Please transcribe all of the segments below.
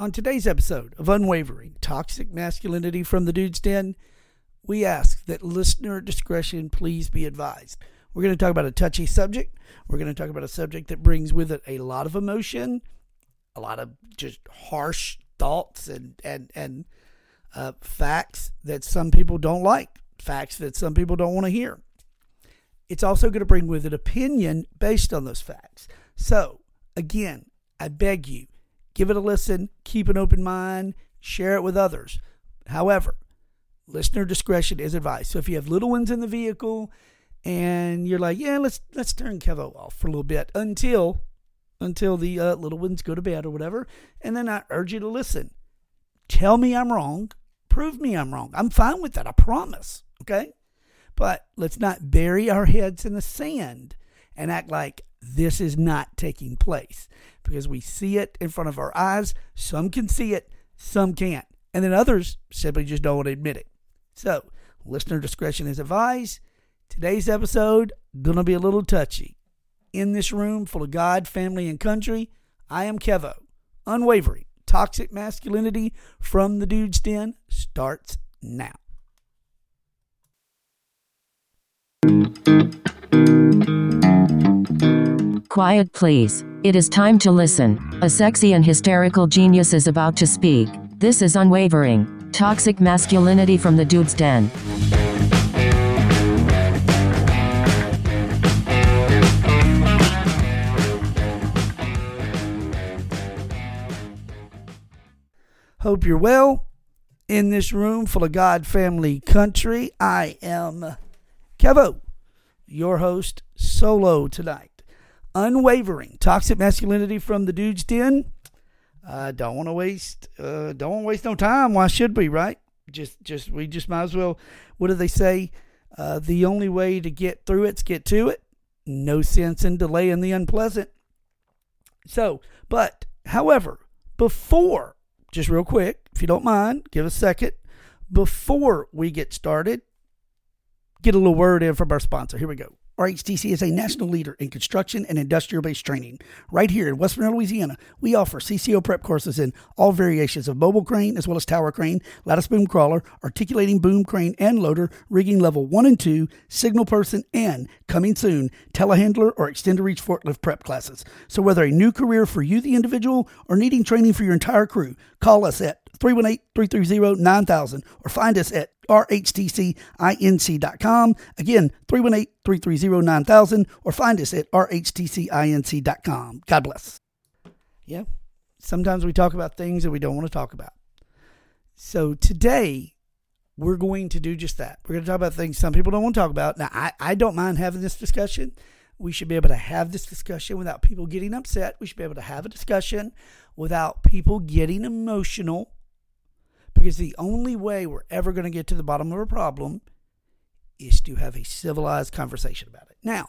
On today's episode of Unwavering Toxic Masculinity from the Dude's Den, we ask that listener discretion please be advised. We're going to talk about a touchy subject. We're going to talk about a subject that brings with it a lot of emotion, a lot of just harsh thoughts and and and uh, facts that some people don't like, facts that some people don't want to hear. It's also going to bring with it opinion based on those facts. So, again, I beg you, give it a listen, keep an open mind, share it with others. However, listener discretion is advised. So if you have little ones in the vehicle and you're like, yeah, let's let's turn Kevo off for a little bit until until the uh, little ones go to bed or whatever, and then I urge you to listen. Tell me I'm wrong. Prove me I'm wrong. I'm fine with that. I promise. Okay. But let's not bury our heads in the sand and act like this is not taking place because we see it in front of our eyes. Some can see it, some can't. And then others simply just don't want to admit it. So, listener discretion is advised. Today's episode to be a little touchy. In this room full of God, family, and country, I am Kevo. Unwavering, toxic masculinity from the dude's den starts now. Quiet, please. It is time to listen. A sexy and hysterical genius is about to speak. This is Unwavering Toxic Masculinity from the Dude's Den. Hope you're well. In this room full of God, family, country, I am Kevo, your host, solo tonight. Unwavering, toxic masculinity from the dude's den. Uh, don't want to waste, uh, don't want to waste no time. Why should we, right? Just, just, we just might as well. What do they say? Uh, the only way to get through it's get to it. No sense in delaying the unpleasant. So, but, however, before just real quick, if you don't mind, give a second. Before we get started, get a little word in from our sponsor. Here we go. RHTC is a national leader in construction and industrial based training. Right here in West Monroe, Louisiana, we offer CCO prep courses in all variations of mobile crane as well as tower crane, lattice boom crawler, articulating boom crane and loader, rigging level 1 and 2, signal person, and coming soon, telehandler or extended reach forklift prep classes. So whether a new career for you, the individual, or needing training for your entire crew, call us at 318 330 9000 or find us at rhtcinc.com. Again, 318 330 9000 or find us at rhtcinc.com. God bless. Yeah, sometimes we talk about things that we don't want to talk about. So today, we're going to do just that. We're going to talk about things some people don't want to talk about. Now, I, I don't mind having this discussion. We should be able to have this discussion without people getting upset. We should be able to have a discussion without people getting emotional because the only way we're ever going to get to the bottom of a problem is to have a civilized conversation about it. Now,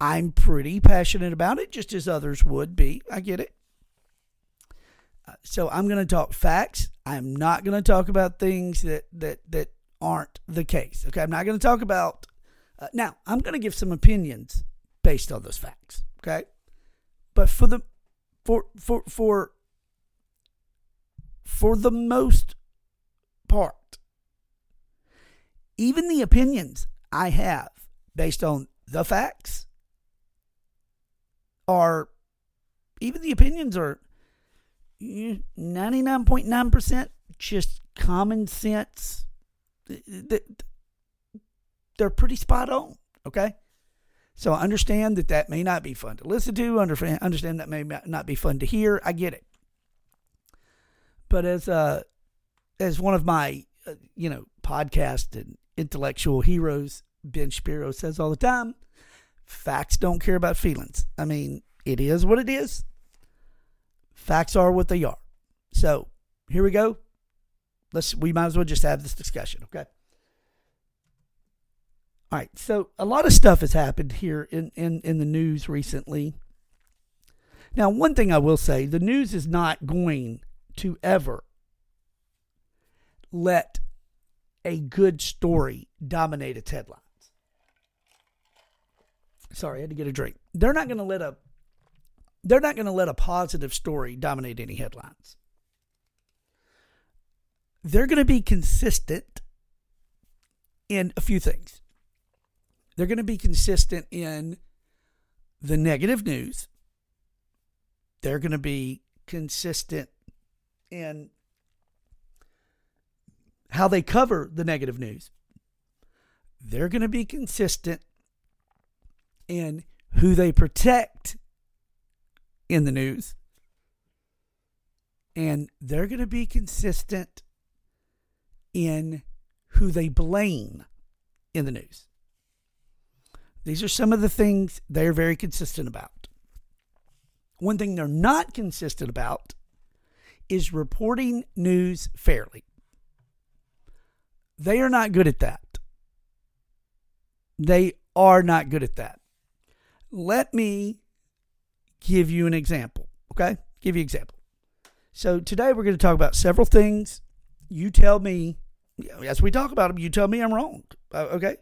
I'm pretty passionate about it, just as others would be. I get it. Uh, so I'm going to talk facts. I'm not going to talk about things that that that aren't the case. Okay, I'm not going to talk about. Uh, now, I'm going to give some opinions based on those facts. Okay, but for the for for for for the most part, even the opinions I have based on the facts are, even the opinions are 99.9% just common sense. They're pretty spot on, okay? So I understand that that may not be fun to listen to, understand that may not be fun to hear. I get it. But as uh, as one of my uh, you know podcast and intellectual heroes, Ben Shapiro says all the time, facts don't care about feelings. I mean, it is what it is. Facts are what they are. So here we go. Let's we might as well just have this discussion, okay? All right, so a lot of stuff has happened here in, in, in the news recently. Now, one thing I will say the news is not going to ever let a good story dominate its headlines. Sorry, I had to get a drink. They're not going to let a they're not going to let a positive story dominate any headlines. they're going to be consistent in a few things. They're going to be consistent in the negative news. They're going to be consistent in how they cover the negative news. They're going to be consistent in who they protect in the news. And they're going to be consistent in who they blame in the news. These are some of the things they're very consistent about. One thing they're not consistent about is reporting news fairly. They are not good at that. They are not good at that. Let me give you an example, okay? Give you an example. So today we're going to talk about several things. You tell me, as we talk about them, you tell me I'm wrong, uh, okay?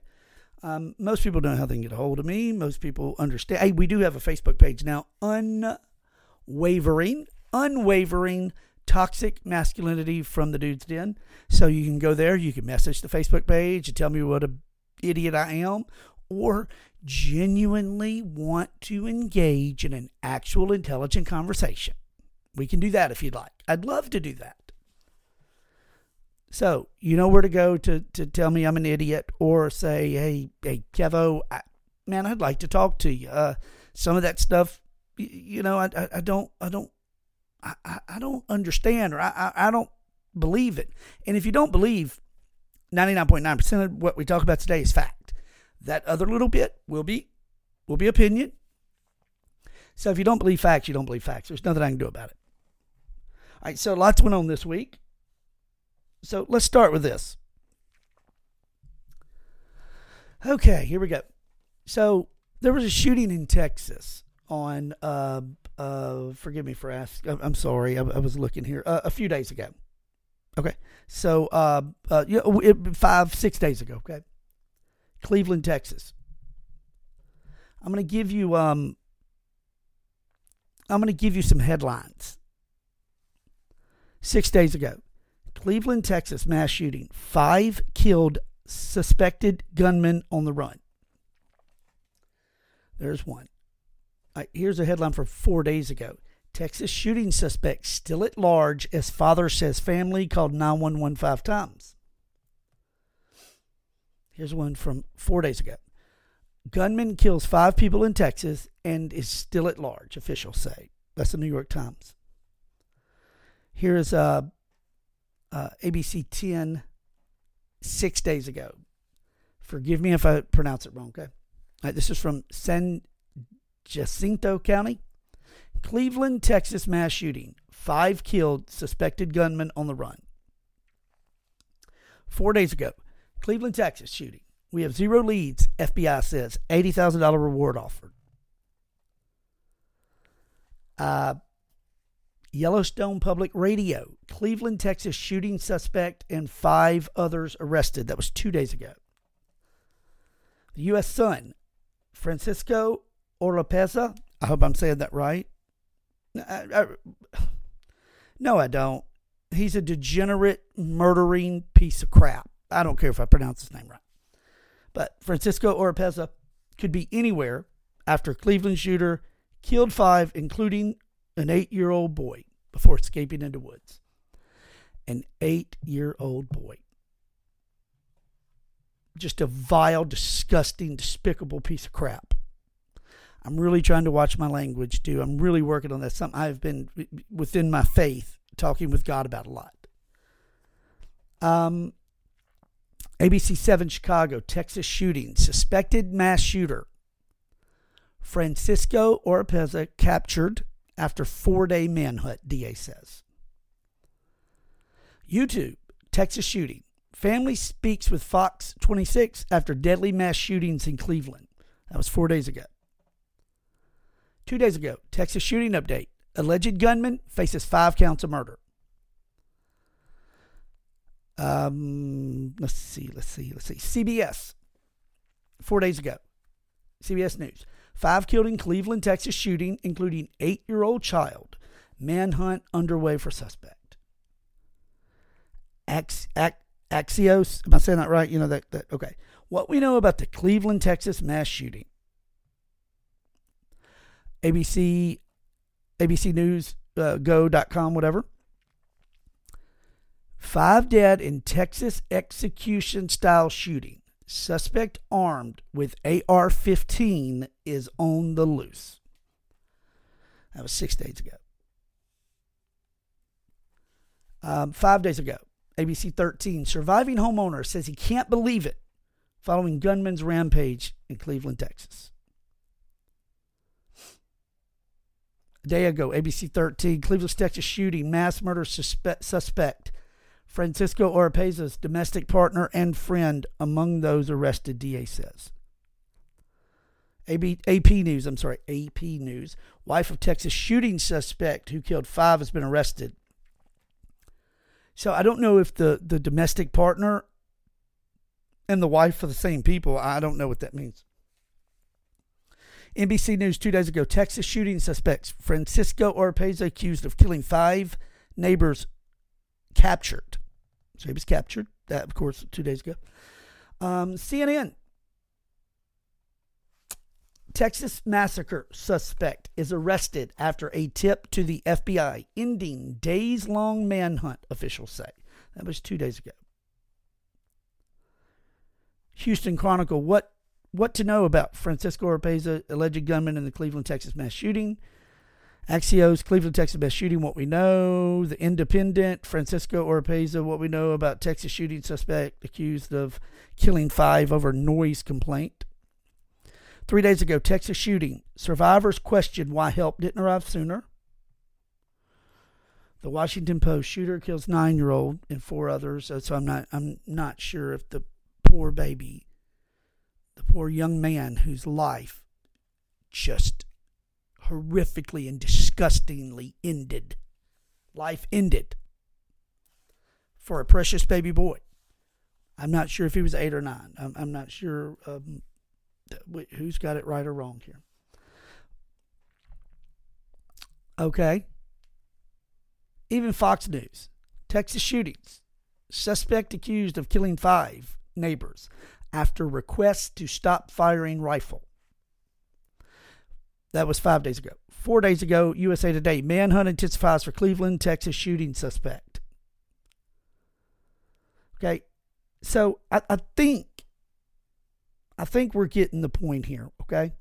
Um, most people know how they can get a hold of me. Most people understand. Hey, we do have a Facebook page now, Unwavering, Unwavering Toxic Masculinity from the Dude's Den. So you can go there. You can message the Facebook page and tell me what a idiot I am, or genuinely want to engage in an actual intelligent conversation. We can do that if you'd like. I'd love to do that. So you know where to go to to tell me I'm an idiot, or say, hey, hey, Kevo, I, man, I'd like to talk to you. Uh, some of that stuff, you, you know, I, I, I, don't, I don't, I, I don't understand, or I, I, I don't believe it. And if you don't believe, 99.9% of what we talk about today is fact. That other little bit will be will be opinion. So if you don't believe facts, you don't believe facts. There's nothing I can do about it. All right, so lots went on this week. So let's start with this. Okay, here we go. So there was a shooting in Texas on, uh, uh, forgive me for asking, I'm sorry, I, I was looking here, uh, a few days ago. Okay, so uh, uh, five, six days ago, okay? Cleveland, Texas. I'm going to give you, um, I'm going to give you some headlines. Six days ago, Cleveland, Texas mass shooting. Five killed suspected gunmen on the run. There's one. Right, here's a headline from four days ago. Texas shooting suspect still at large as father says family called 911 five times. Here's one from four days ago. Gunman kills five people in Texas and is still at large, officials say. That's the New York Times. Here is uh, uh, ABC 10 six days ago. Forgive me if I pronounce it wrong, okay? Right, this is from San Jacinto County. Cleveland, Texas mass shooting. Five killed, suspected gunman on the run. Four days ago, Cleveland, Texas shooting. We have zero leads, FBI says. $80,000 reward offered. Uh, Yellowstone Public Radio, Cleveland, Texas shooting suspect and five others arrested. That was two days ago. The U.S. Sun, Francisco Oropeza. I hope I'm saying that right. I, I, no, I don't. He's a degenerate, murdering piece of crap. I don't care if I pronounce his name right. But Francisco Oropeza could be anywhere after Cleveland shooter killed five, including an eight year old boy before escaping into woods. An eight year old boy. Just a vile, disgusting, despicable piece of crap. I'm really trying to watch my language too. I'm really working on that. Something I've been within my faith talking with God about a lot. Um, ABC 7 Chicago, Texas shooting. Suspected mass shooter. Francisco Oropeza captured after four day manhunt, DA says. YouTube, Texas shooting. Family speaks with Fox 26 after deadly mass shootings in Cleveland. That was four days ago. Two days ago, Texas shooting update. Alleged gunman faces five counts of murder. Um, let's see, let's see, let's see. CBS, four days ago. CBS News. Five killed in Cleveland, Texas shooting, including eight year old child. Manhunt underway for suspect. Ax, Ax, Axios. Am I saying that right? You know that, that. Okay. What we know about the Cleveland, Texas mass shooting. ABC, ABC News, uh, whatever. Five dead in Texas execution style shooting. Suspect armed with AR 15 is on the loose. That was six days ago. Um, five days ago, ABC 13, surviving homeowner says he can't believe it following gunman's rampage in Cleveland, Texas. A day ago, ABC 13, Cleveland, Texas shooting, mass murder suspect, suspect Francisco Oropeza's domestic partner and friend among those arrested, DA says. AB, AP News, I'm sorry, AP News. Wife of Texas shooting suspect who killed five has been arrested. So I don't know if the, the domestic partner and the wife are the same people. I don't know what that means. NBC News two days ago Texas shooting suspects Francisco Oropeza accused of killing five neighbors captured. So he was captured. That, of course, two days ago. Um, CNN. Texas massacre suspect is arrested after a tip to the FBI, ending days long manhunt, officials say. That was two days ago. Houston Chronicle, what what to know about Francisco Oropeza, alleged gunman in the Cleveland, Texas mass shooting. Axios, Cleveland, Texas best shooting, what we know. The Independent, Francisco Oropeza, what we know about Texas shooting suspect accused of killing five over noise complaint. Three days ago, Texas shooting. Survivors questioned why help didn't arrive sooner. The Washington Post shooter kills nine year old and four others. So I'm not I'm not sure if the poor baby, the poor young man whose life just horrifically and disgustingly ended. Life ended for a precious baby boy. I'm not sure if he was eight or nine. I'm, I'm not sure um, who's got it right or wrong here. Okay. Even Fox News. Texas shootings. Suspect accused of killing five neighbors after request to stop firing rifle. That was five days ago. Four days ago, USA Today manhunt intensifies for Cleveland, Texas shooting suspect. Okay, so I, I think, I think we're getting the point here. Okay,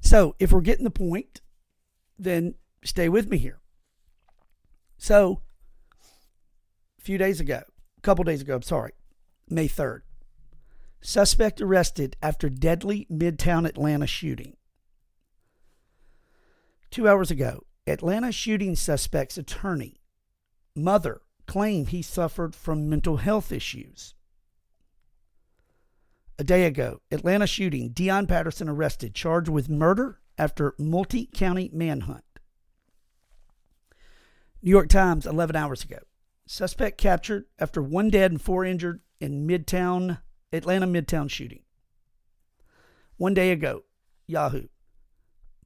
so if we're getting the point, then stay with me here. So, a few days ago, a couple days ago, I'm sorry, May 3rd, suspect arrested after deadly Midtown Atlanta shooting. Two hours ago, Atlanta shooting suspect's attorney, mother, claimed he suffered from mental health issues. A day ago, Atlanta shooting, Deion Patterson arrested, charged with murder after multi county manhunt. New York Times, 11 hours ago. Suspect captured after one dead and four injured in Midtown, Atlanta Midtown shooting. One day ago, Yahoo.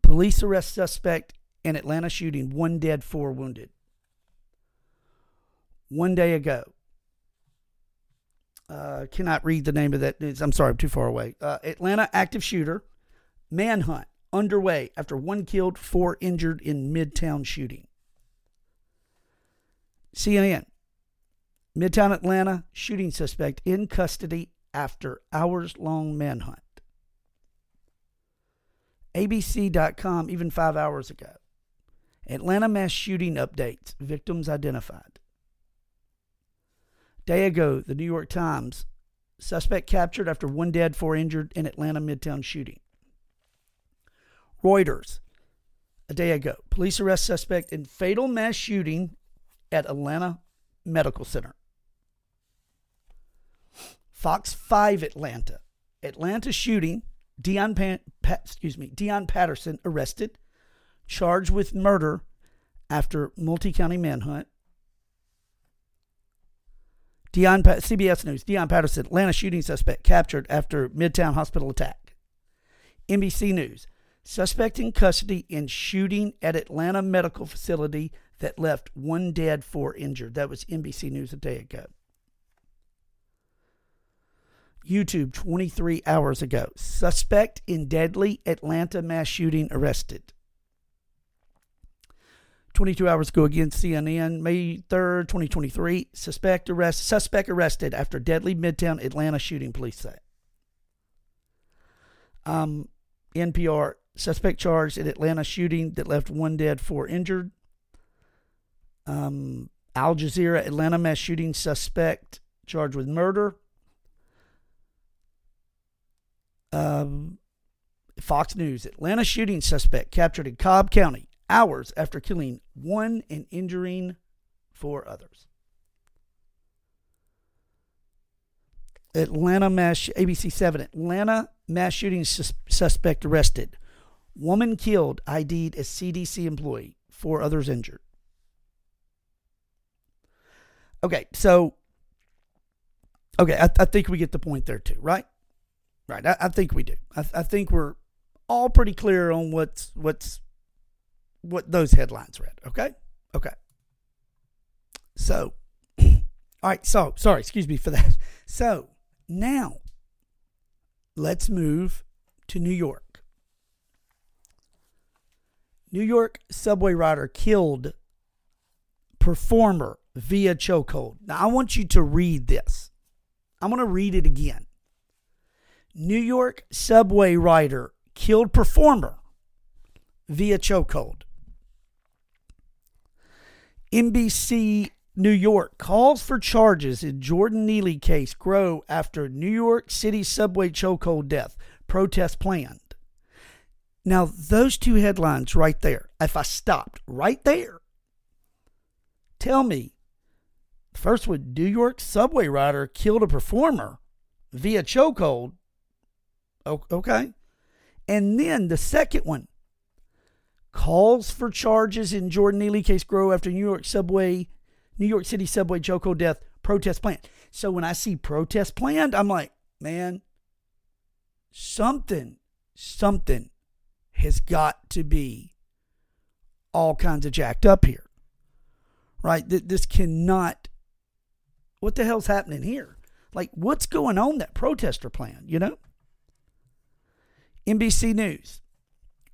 Police arrest suspect in Atlanta shooting, one dead, four wounded. One day ago, uh, cannot read the name of that. I'm sorry, I'm too far away. Uh, Atlanta active shooter, manhunt underway after one killed, four injured in Midtown shooting. CNN, Midtown Atlanta shooting suspect in custody after hours long manhunt. ABC.com, even five hours ago. Atlanta mass shooting updates, victims identified. Day ago, the New York Times, suspect captured after one dead, four injured in Atlanta Midtown shooting. Reuters, a day ago, police arrest suspect in fatal mass shooting at Atlanta Medical Center. Fox 5 Atlanta, Atlanta shooting Deion, Pan, excuse me, Deion Patterson arrested, charged with murder after multi-county manhunt. Deion, CBS News, Deion Patterson, Atlanta shooting suspect captured after Midtown Hospital attack. NBC News, suspect in custody in shooting at Atlanta medical facility that left one dead, four injured. That was NBC News a day ago. YouTube 23 hours ago. Suspect in deadly Atlanta mass shooting arrested. 22 hours ago again, CNN, May 3rd, 2023. Suspect arrest, suspect arrested after deadly Midtown Atlanta shooting, police say. Um, NPR, suspect charged in Atlanta shooting that left one dead, four injured. Um, Al Jazeera, Atlanta mass shooting suspect charged with murder. Um, Fox News, Atlanta shooting suspect captured in Cobb County hours after killing one and injuring four others. Atlanta mass ABC 7 Atlanta mass shooting sus- suspect arrested. Woman killed, ID'd as CDC employee. Four others injured. Okay, so okay, I, I think we get the point there too, right? Right, I, I think we do. I, I think we're all pretty clear on what's what's what those headlines read. Okay, okay. So, all right. So, sorry, excuse me for that. So now, let's move to New York. New York subway rider killed performer via chokehold. Now, I want you to read this. I'm going to read it again. New York subway rider killed performer via chokehold. NBC New York calls for charges in Jordan Neely case grow after New York City subway chokehold death. Protest planned. Now, those two headlines right there, if I stopped right there, tell me first one New York subway rider killed a performer via chokehold. Okay. And then the second one calls for charges in Jordan Neely case grow after New York subway, New York City subway chokehold death protest planned. So when I see protest planned, I'm like, man, something, something has got to be all kinds of jacked up here. Right? This cannot. What the hell's happening here? Like, what's going on that protester plan, you know? NBC News.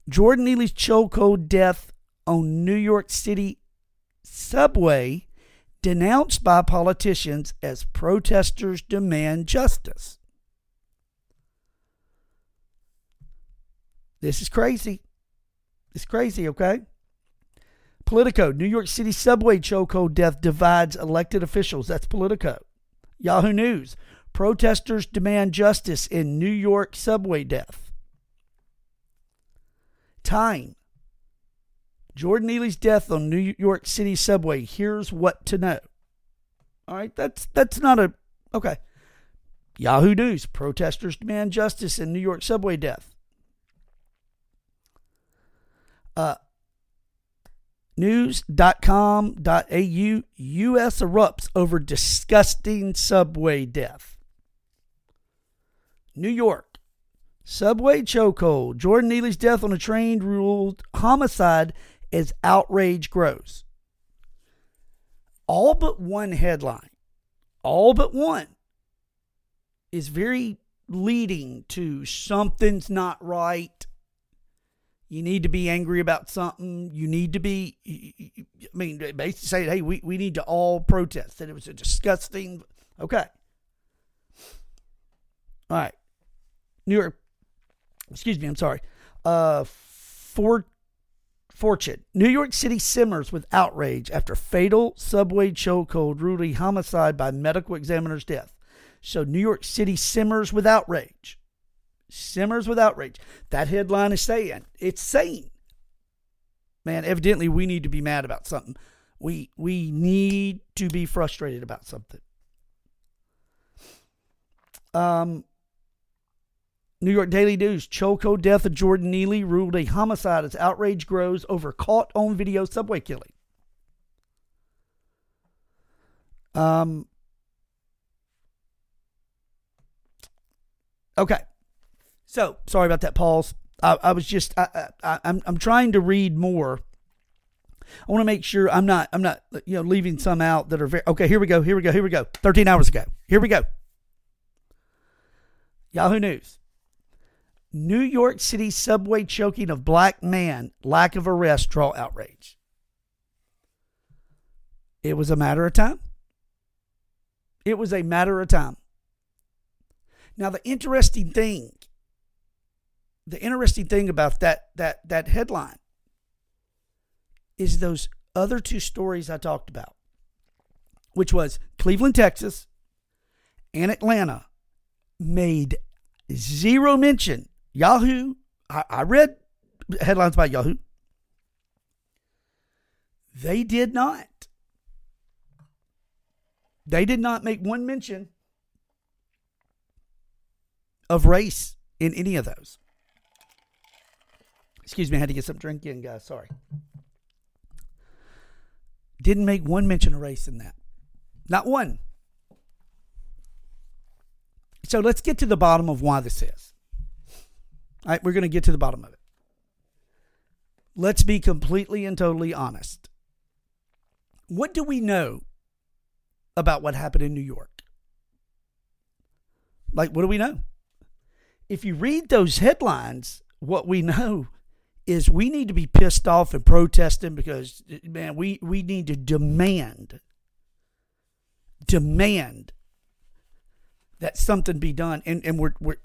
Jordan Neely's chokehold death on New York City subway denounced by politicians as protesters demand justice. This is crazy. It's crazy, okay? Politico, New York City subway chokehold death divides elected officials. That's Politico. Yahoo News, protesters demand justice in New York subway death. Time. Jordan Neely's death on New York City subway. Here's what to know. All right, that's that's not a okay. Yahoo News: Protesters demand justice in New York subway death. Uh, news.com.au U.S. erupts over disgusting subway death. New York. Subway chokehold. Jordan Neely's death on a train ruled homicide as outrage grows. All but one headline, all but one, is very leading to something's not right. You need to be angry about something. You need to be, I mean, basically say, hey, we, we need to all protest. That it was a disgusting, okay. All right. New York excuse me, I'm sorry. Uh, for Fortune. New York City simmers with outrage after fatal subway chokehold ruling homicide by medical examiner's death. So New York City simmers with outrage. Simmers with outrage. That headline is saying it's saying, man, evidently we need to be mad about something. We we need to be frustrated about something. Um, New York Daily News Choco death of Jordan Neely ruled a homicide as outrage grows over caught on video subway killing. Um. Okay, so sorry about that pause. I, I was just I, I, I'm I'm trying to read more I want to make sure I'm not I'm not you know leaving some out that are very okay. Here we go. Here we go. Here we go. 13 hours ago. Here we go. Yahoo News. New York City subway choking of black man, lack of arrest, draw outrage. It was a matter of time. It was a matter of time. Now the interesting thing, the interesting thing about that that that headline is those other two stories I talked about, which was Cleveland, Texas, and Atlanta, made zero mention. Yahoo, I, I read headlines by Yahoo. They did not. They did not make one mention of race in any of those. Excuse me, I had to get some drink in, guys. Sorry. Didn't make one mention of race in that. Not one. So let's get to the bottom of why this is. We're going to get to the bottom of it. Let's be completely and totally honest. What do we know about what happened in New York? Like, what do we know? If you read those headlines, what we know is we need to be pissed off and protesting because man, we, we need to demand demand that something be done. And and we're we're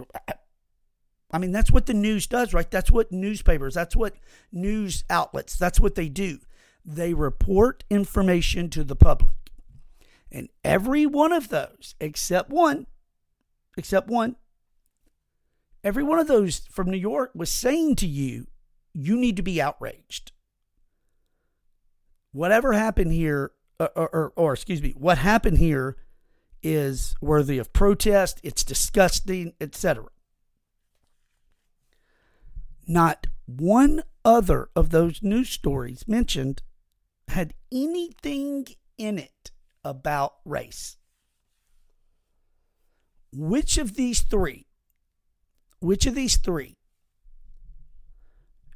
I mean that's what the news does, right? That's what newspapers, that's what news outlets, that's what they do. They report information to the public. And every one of those, except one, except one, every one of those from New York was saying to you you need to be outraged. Whatever happened here, uh, or, or, or, excuse me, what happened here is worthy of protest. It's disgusting, etc. Not one other of those news stories mentioned had anything in it about race. Which of these three, which of these three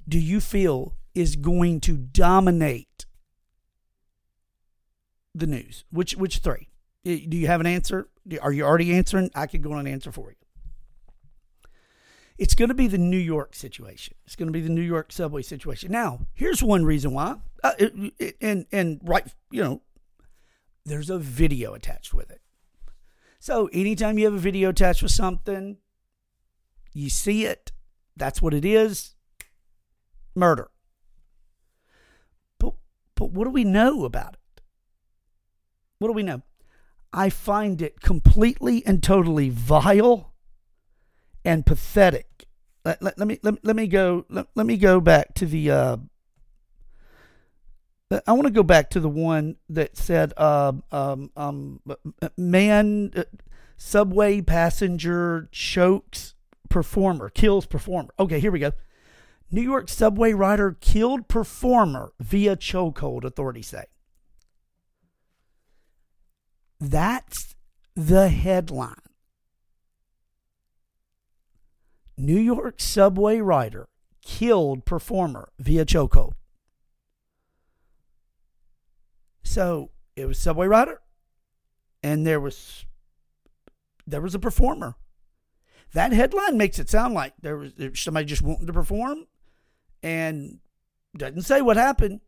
do you feel is going to dominate the news? Which which three? Do you have an answer? Are you already answering? I could go on and answer for you. It's going to be the New York situation. It's going to be the New York subway situation. Now, here's one reason why, uh, it, it, and and right, you know, there's a video attached with it. So anytime you have a video attached with something, you see it. That's what it is murder. But, but what do we know about it? What do we know? I find it completely and totally vile and pathetic. Let, let, let me let, let me go let, let me go back to the uh, I want to go back to the one that said uh, um, um, man uh, subway passenger chokes performer kills performer. Okay, here we go. New York subway rider killed performer via chokehold, authorities say. That's the headline. New York subway rider killed performer via chokehold. So it was subway rider, and there was there was a performer. That headline makes it sound like there was somebody just wanting to perform and doesn't say what happened,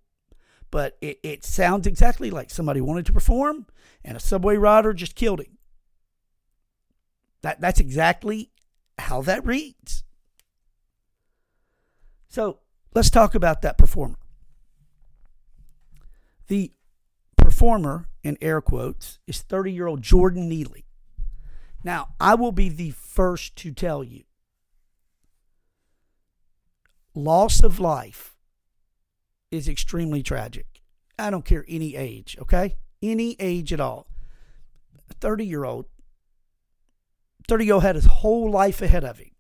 but it, it sounds exactly like somebody wanted to perform and a subway rider just killed him. That, that's exactly how that reads. So let's talk about that performer. The performer, in air quotes, is 30 year old Jordan Neely. Now, I will be the first to tell you loss of life is extremely tragic. I don't care any age, okay? Any age at all. A 30 year old, 30 year old had his whole life ahead of him.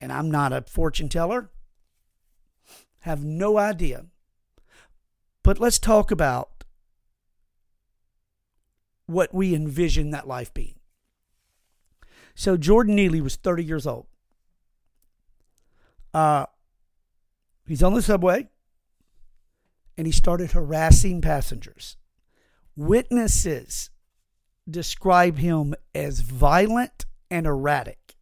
And I'm not a fortune teller, have no idea. But let's talk about what we envision that life being. So Jordan Neely was 30 years old. Uh, he's on the subway. and he started harassing passengers. Witnesses describe him as violent and erratic.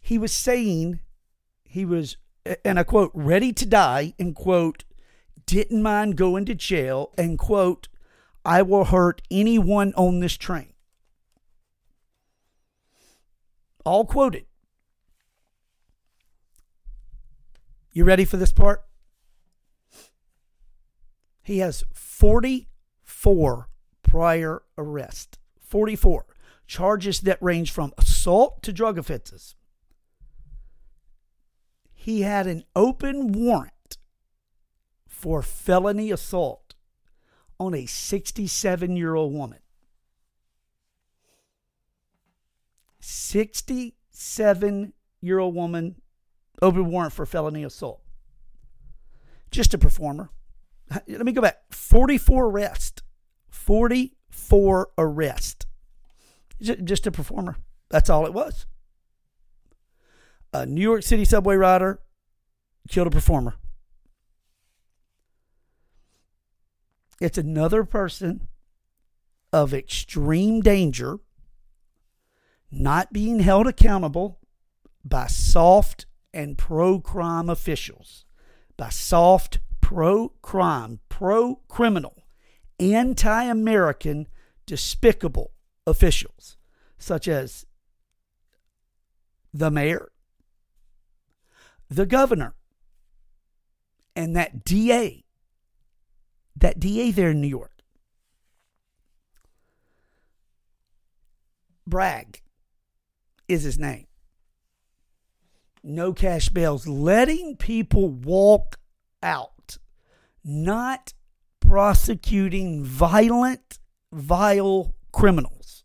He was saying he was, and I quote, ready to die, and quote, didn't mind going to jail, and quote, I will hurt anyone on this train. All quoted. You ready for this part? He has 44 prior arrest. 44 charges that range from assault to drug offenses. He had an open warrant for felony assault on a 67 year old woman. 67 year old woman, open warrant for felony assault. Just a performer. Let me go back 44 arrests. 44 arrests. Just a performer. That's all it was. A New York City subway rider killed a performer. It's another person of extreme danger not being held accountable by soft and pro crime officials, by soft pro crime, pro criminal, anti American, despicable officials, such as the mayor, the governor, and that DA that DA there in New York. Bragg is his name. No cash bails, letting people walk out, not prosecuting violent, vile criminals.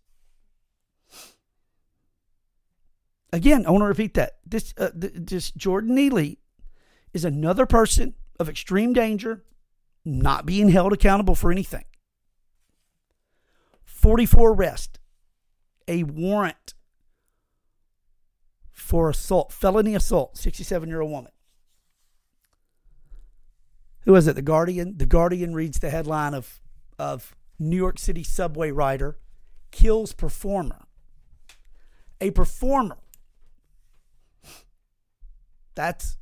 Again, I want to repeat that. This, uh, this Jordan Neely is another person of extreme danger not being held accountable for anything. 44 arrests, a warrant for assault, felony assault, 67 year old woman. Who is it? The Guardian? The Guardian reads the headline of, of New York City subway rider kills performer. A performer. That's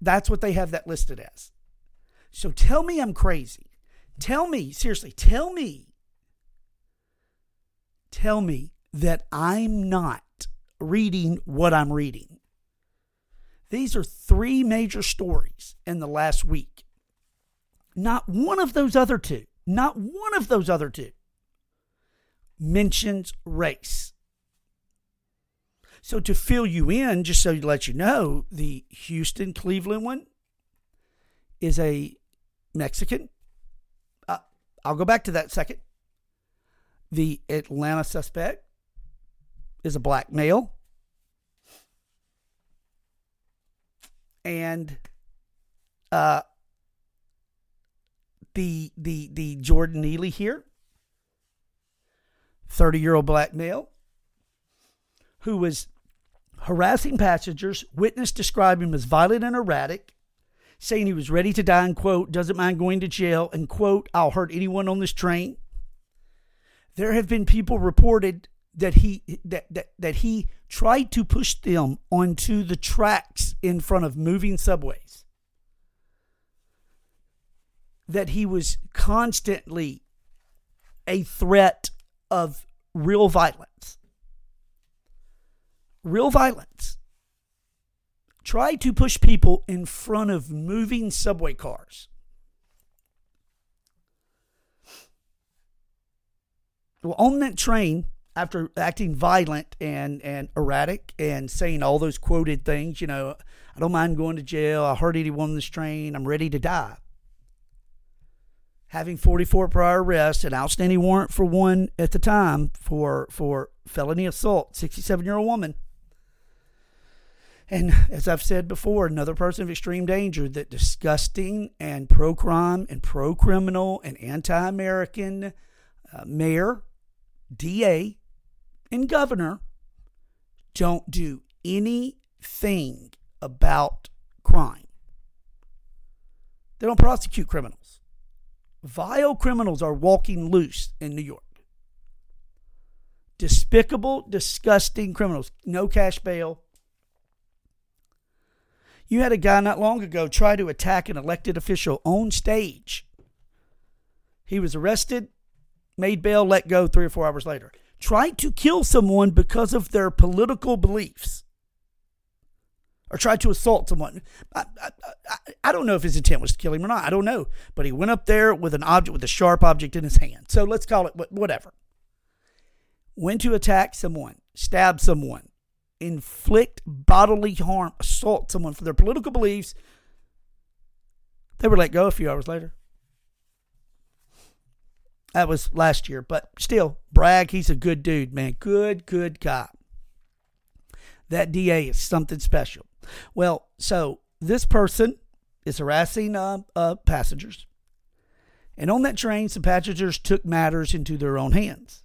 that's what they have that listed as. So tell me I'm crazy. Tell me, seriously, tell me, tell me that I'm not reading what I'm reading. These are three major stories in the last week. Not one of those other two, not one of those other two mentions race. So to fill you in, just so to let you know, the Houston Cleveland one is a Mexican. Uh, I'll go back to that second. The Atlanta suspect is a black male. And uh, the the the Jordan Neely here, 30 year old black male, who was harassing passengers, witness described him as violent and erratic, saying he was ready to die and quote, doesn't mind going to jail and quote, I'll hurt anyone on this train. There have been people reported that he that, that, that he tried to push them onto the tracks in front of moving subways. That he was constantly a threat of real violence. Real violence try to push people in front of moving subway cars. Well, on that train, after acting violent and, and erratic and saying all those quoted things, you know, I don't mind going to jail. I hurt anyone on this train. I'm ready to die. Having 44 prior arrests, an outstanding warrant for one at the time for, for felony assault, 67 year old woman and as I've said before, another person of extreme danger that disgusting and pro crime and pro criminal and anti American uh, mayor, DA, and governor don't do anything about crime. They don't prosecute criminals. Vile criminals are walking loose in New York. Despicable, disgusting criminals. No cash bail. You had a guy not long ago try to attack an elected official on stage. He was arrested, made bail, let go three or four hours later. Tried to kill someone because of their political beliefs or tried to assault someone. I, I, I, don't know if his intent was to kill him or not. I don't know. But he went up there with an object, with a sharp object in his hand. So let's call it whatever. Went to attack someone, stab someone, inflict bodily harm, assault someone for their political beliefs. They were let go a few hours later. That was last year, but still, Bragg, he's a good dude, man. Good, good guy. That DA is something special. Well, so this person is harassing uh, uh, passengers. And on that train, some passengers took matters into their own hands.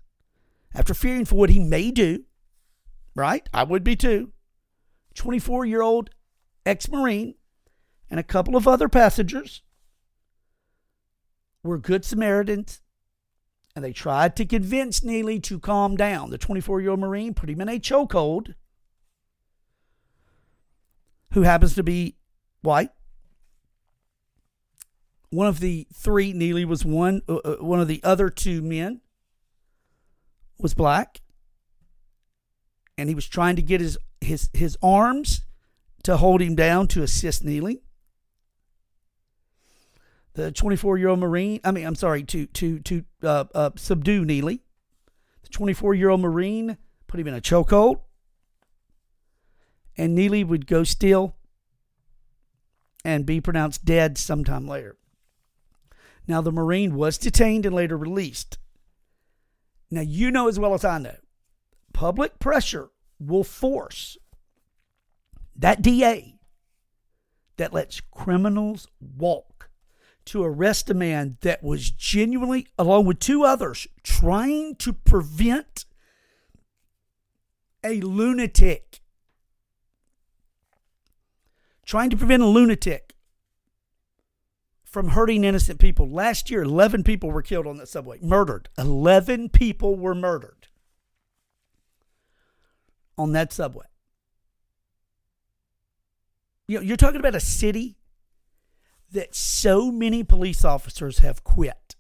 After fearing for what he may do, right? I would be too. 24 year old ex Marine and a couple of other passengers were good Samaritans and they tried to convince Neely to calm down. The 24 year old Marine put him in a chokehold who happens to be white. One of the three, Neely was one. Uh, uh, one of the other two men was black, and he was trying to get his his his arms to hold him down to assist Neely. The 24 year old Marine, I mean, I'm sorry, to to to uh, uh, subdue Neely. The 24 year old Marine put him in a chokehold and Neely would go still and be pronounced dead sometime later. Now, the Marine was detained and later released. Now, you know as well as I know, public pressure will force that DA that lets criminals walk to arrest a man that was genuinely, along with two others, trying to prevent a lunatic trying to prevent a lunatic from hurting innocent people. Last year, 11 people were killed on that subway, murdered. 11 people were murdered on that subway. You know, you're talking about a city that so many police officers have quit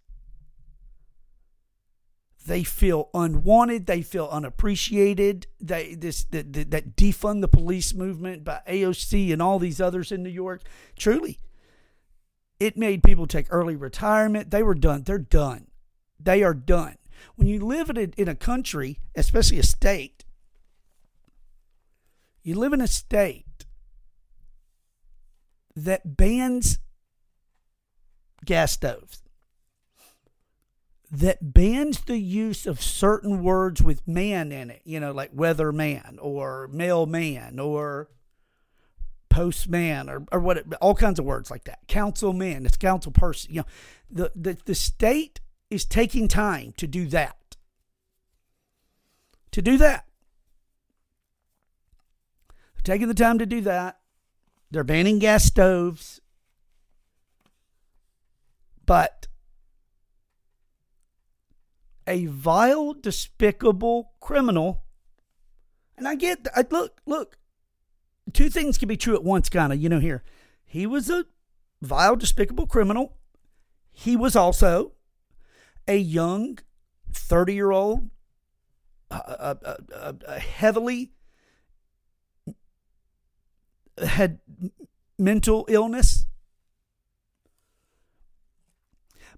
they feel unwanted, they feel unappreciated. They this that, that defund the police movement by AOC and all these others in New York. Truly, it made people take early retirement. They were done. They're done. They are done. When you live in a, in a country, especially a state, you live in a state that bans gas stoves that bans the use of certain words with man in it, you know, like weatherman or mailman or postman or, or what, all kinds of words like that. Councilman, it's council person. You know, the, the, the state is taking time to do that. To do that. They're taking the time to do that. They're banning gas stoves. But a vile, despicable criminal. And I get, I, look, look, two things can be true at once, kind of, you know, here. He was a vile, despicable criminal. He was also a young 30 year old, uh, uh, uh, heavily had mental illness.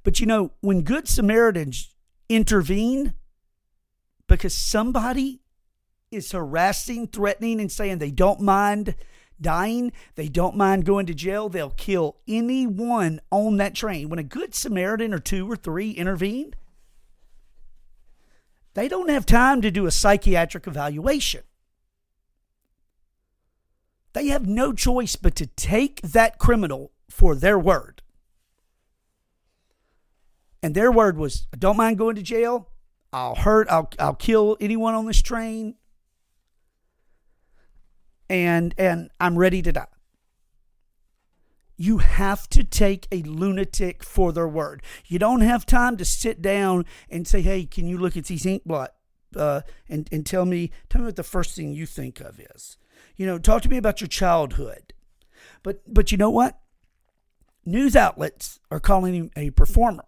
But you know, when Good Samaritans intervene because somebody is harassing, threatening, and saying they don't mind dying, they don't mind going to jail, they'll kill anyone on that train. When a good Samaritan or two or three intervene, they don't have time to do a psychiatric evaluation. They have no choice but to take that criminal for their word. And their word was, I don't mind going to jail. I'll hurt, I'll, I'll kill anyone on this train. And, and I'm ready to die. You have to take a lunatic for their word. You don't have time to sit down and say, "Hey, can you look at these ink blot uh, and and tell me tell me what the first thing you think of is." You know, talk to me about your childhood. But but you know what? News outlets are calling him a performer.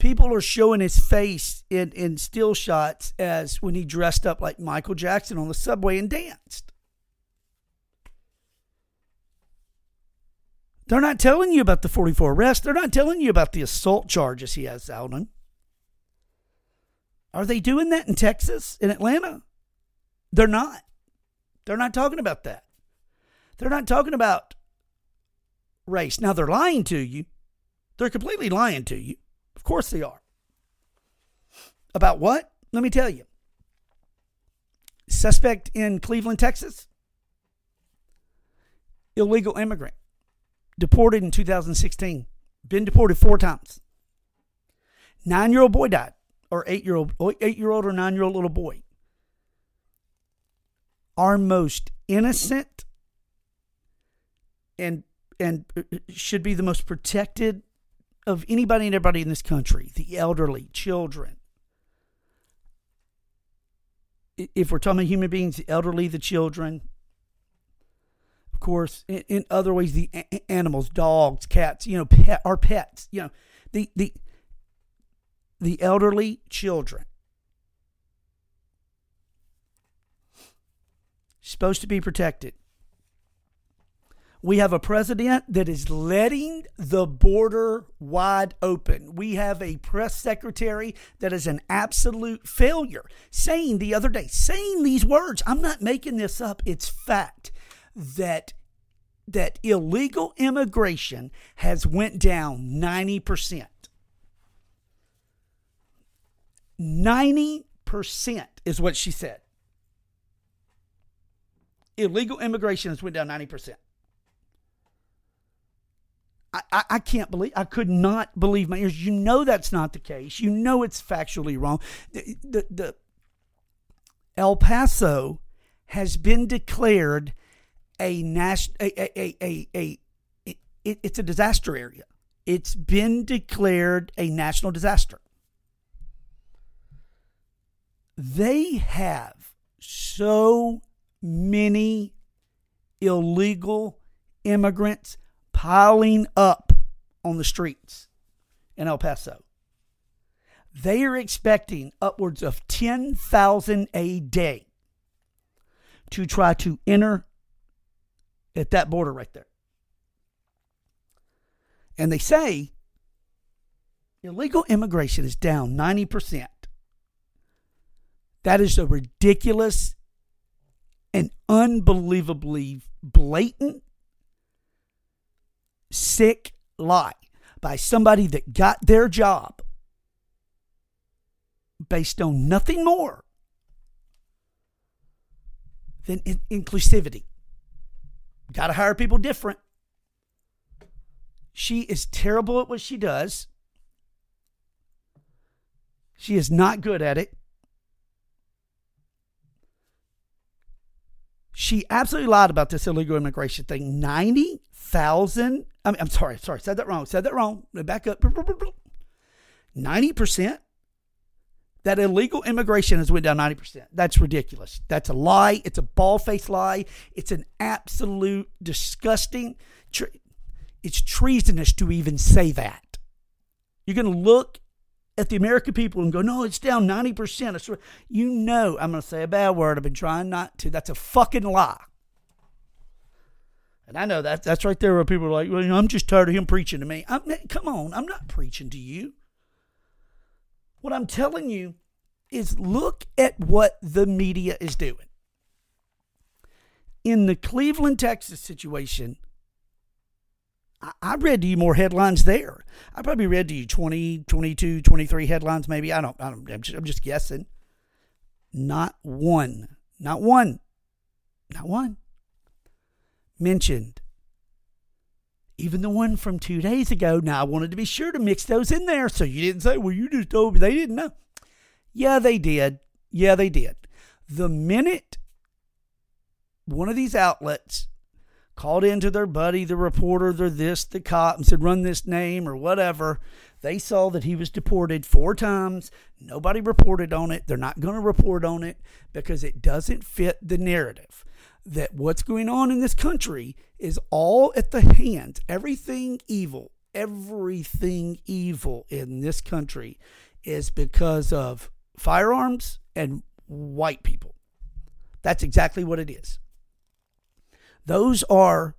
People are showing his face in, in still shots as when he dressed up like Michael Jackson on the subway and danced. They're not telling you about the 44 arrests. They're not telling you about the assault charges he has out on. Are they doing that in Texas, in Atlanta? They're not. They're not talking about that. They're not talking about race. Now, they're lying to you. They're completely lying to you. Course they are. About what? Let me tell you. Suspect in Cleveland, Texas, illegal immigrant, deported in 2016, been deported four times. Nine year old boy died, or eight year old, oh, eight year old or nine year old little boy. Our most innocent and and uh, should be the most protected of anybody and everybody in this country the elderly, children. If we're talking about human beings, the elderly, the children, of course, in, in other ways, the a- animals, dogs, cats, you know, pet, our pets, you know, the, the, the elderly, children. Supposed to be protected. We have a president that is letting the border wide open. We have a press secretary that is an absolute failure, saying the other day, saying these words. I'm not making this up. It's fact that that illegal immigration has went down 90%. 90% is what she said. Illegal immigration has went down 90%. I, I, can't believe I could not believe my ears. You know that's not the case. You know it's factually wrong. The, the, the El Paso has been declared a national a, a, a, a, a it, it's a disaster area. It's been declared a national disaster. They have so many illegal immigrants piling up on the streets in El Paso. They are expecting upwards of 10,000 a day to try to enter at that border right there. And they say illegal immigration is down 90%. That is a ridiculous and unbelievably blatant sick lie by somebody that got their job based on nothing more than in- inclusivity. Got to hire people different. She is terrible at what she does. She is not good at it. She absolutely lied about this illegal immigration thing. 90,000 I mean, I'm sorry, sorry, said that wrong. Said that wrong. Back up. 90%? That illegal immigration has went down 90%. That's ridiculous. That's a lie. It's a ball-faced lie. It's an absolute disgusting tre- it's treasonous to even say that. You're going to look at the American people and go, no, it's down 90%. I swear. You know, I'm going to say a bad word. I've been trying not to. That's a fucking lie. And I know that that's right there where people are like, well, you know, I'm just tired of him preaching to me. I'm, come on, I'm not preaching to you. What I'm telling you is look at what the media is doing. In the Cleveland, Texas situation, I, read to you more headlines there. I probably read to you 20, 22, 23 headlines, maybe. I don't, I don't I'm just, I'm just guessing. Not one, not one, not one mentioned. Even the one from two days ago. Now, I wanted to be sure to mix those in there so you didn't say, well, you just told me they didn't know. Yeah, they did. Yeah, they did. The minute one of these outlets called into their buddy, the reporter, the this, the cop, and said, run this name or whatever. They saw that he was deported four times. Nobody reported on it. They're not going to report on it because it doesn't fit the narrative that what's going on in this country is all at the hands, everything evil, everything evil in this country is because of firearms and white people. That's exactly what it is. Those are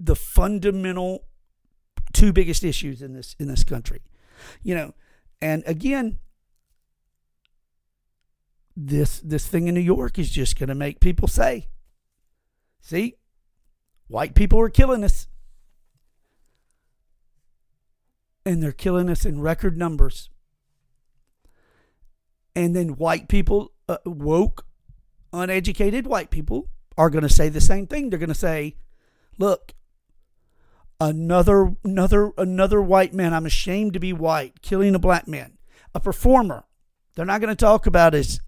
the fundamental two biggest issues in this in this country. You know, and again, this this thing in New York is just going to make people say, "See, white people are killing us." And they're killing us in record numbers. And then white people, uh, woke, uneducated white people, are going to say the same thing. They're going to say, "Look, another another another white man. I'm ashamed to be white, killing a black man, a performer. They're not going to talk about his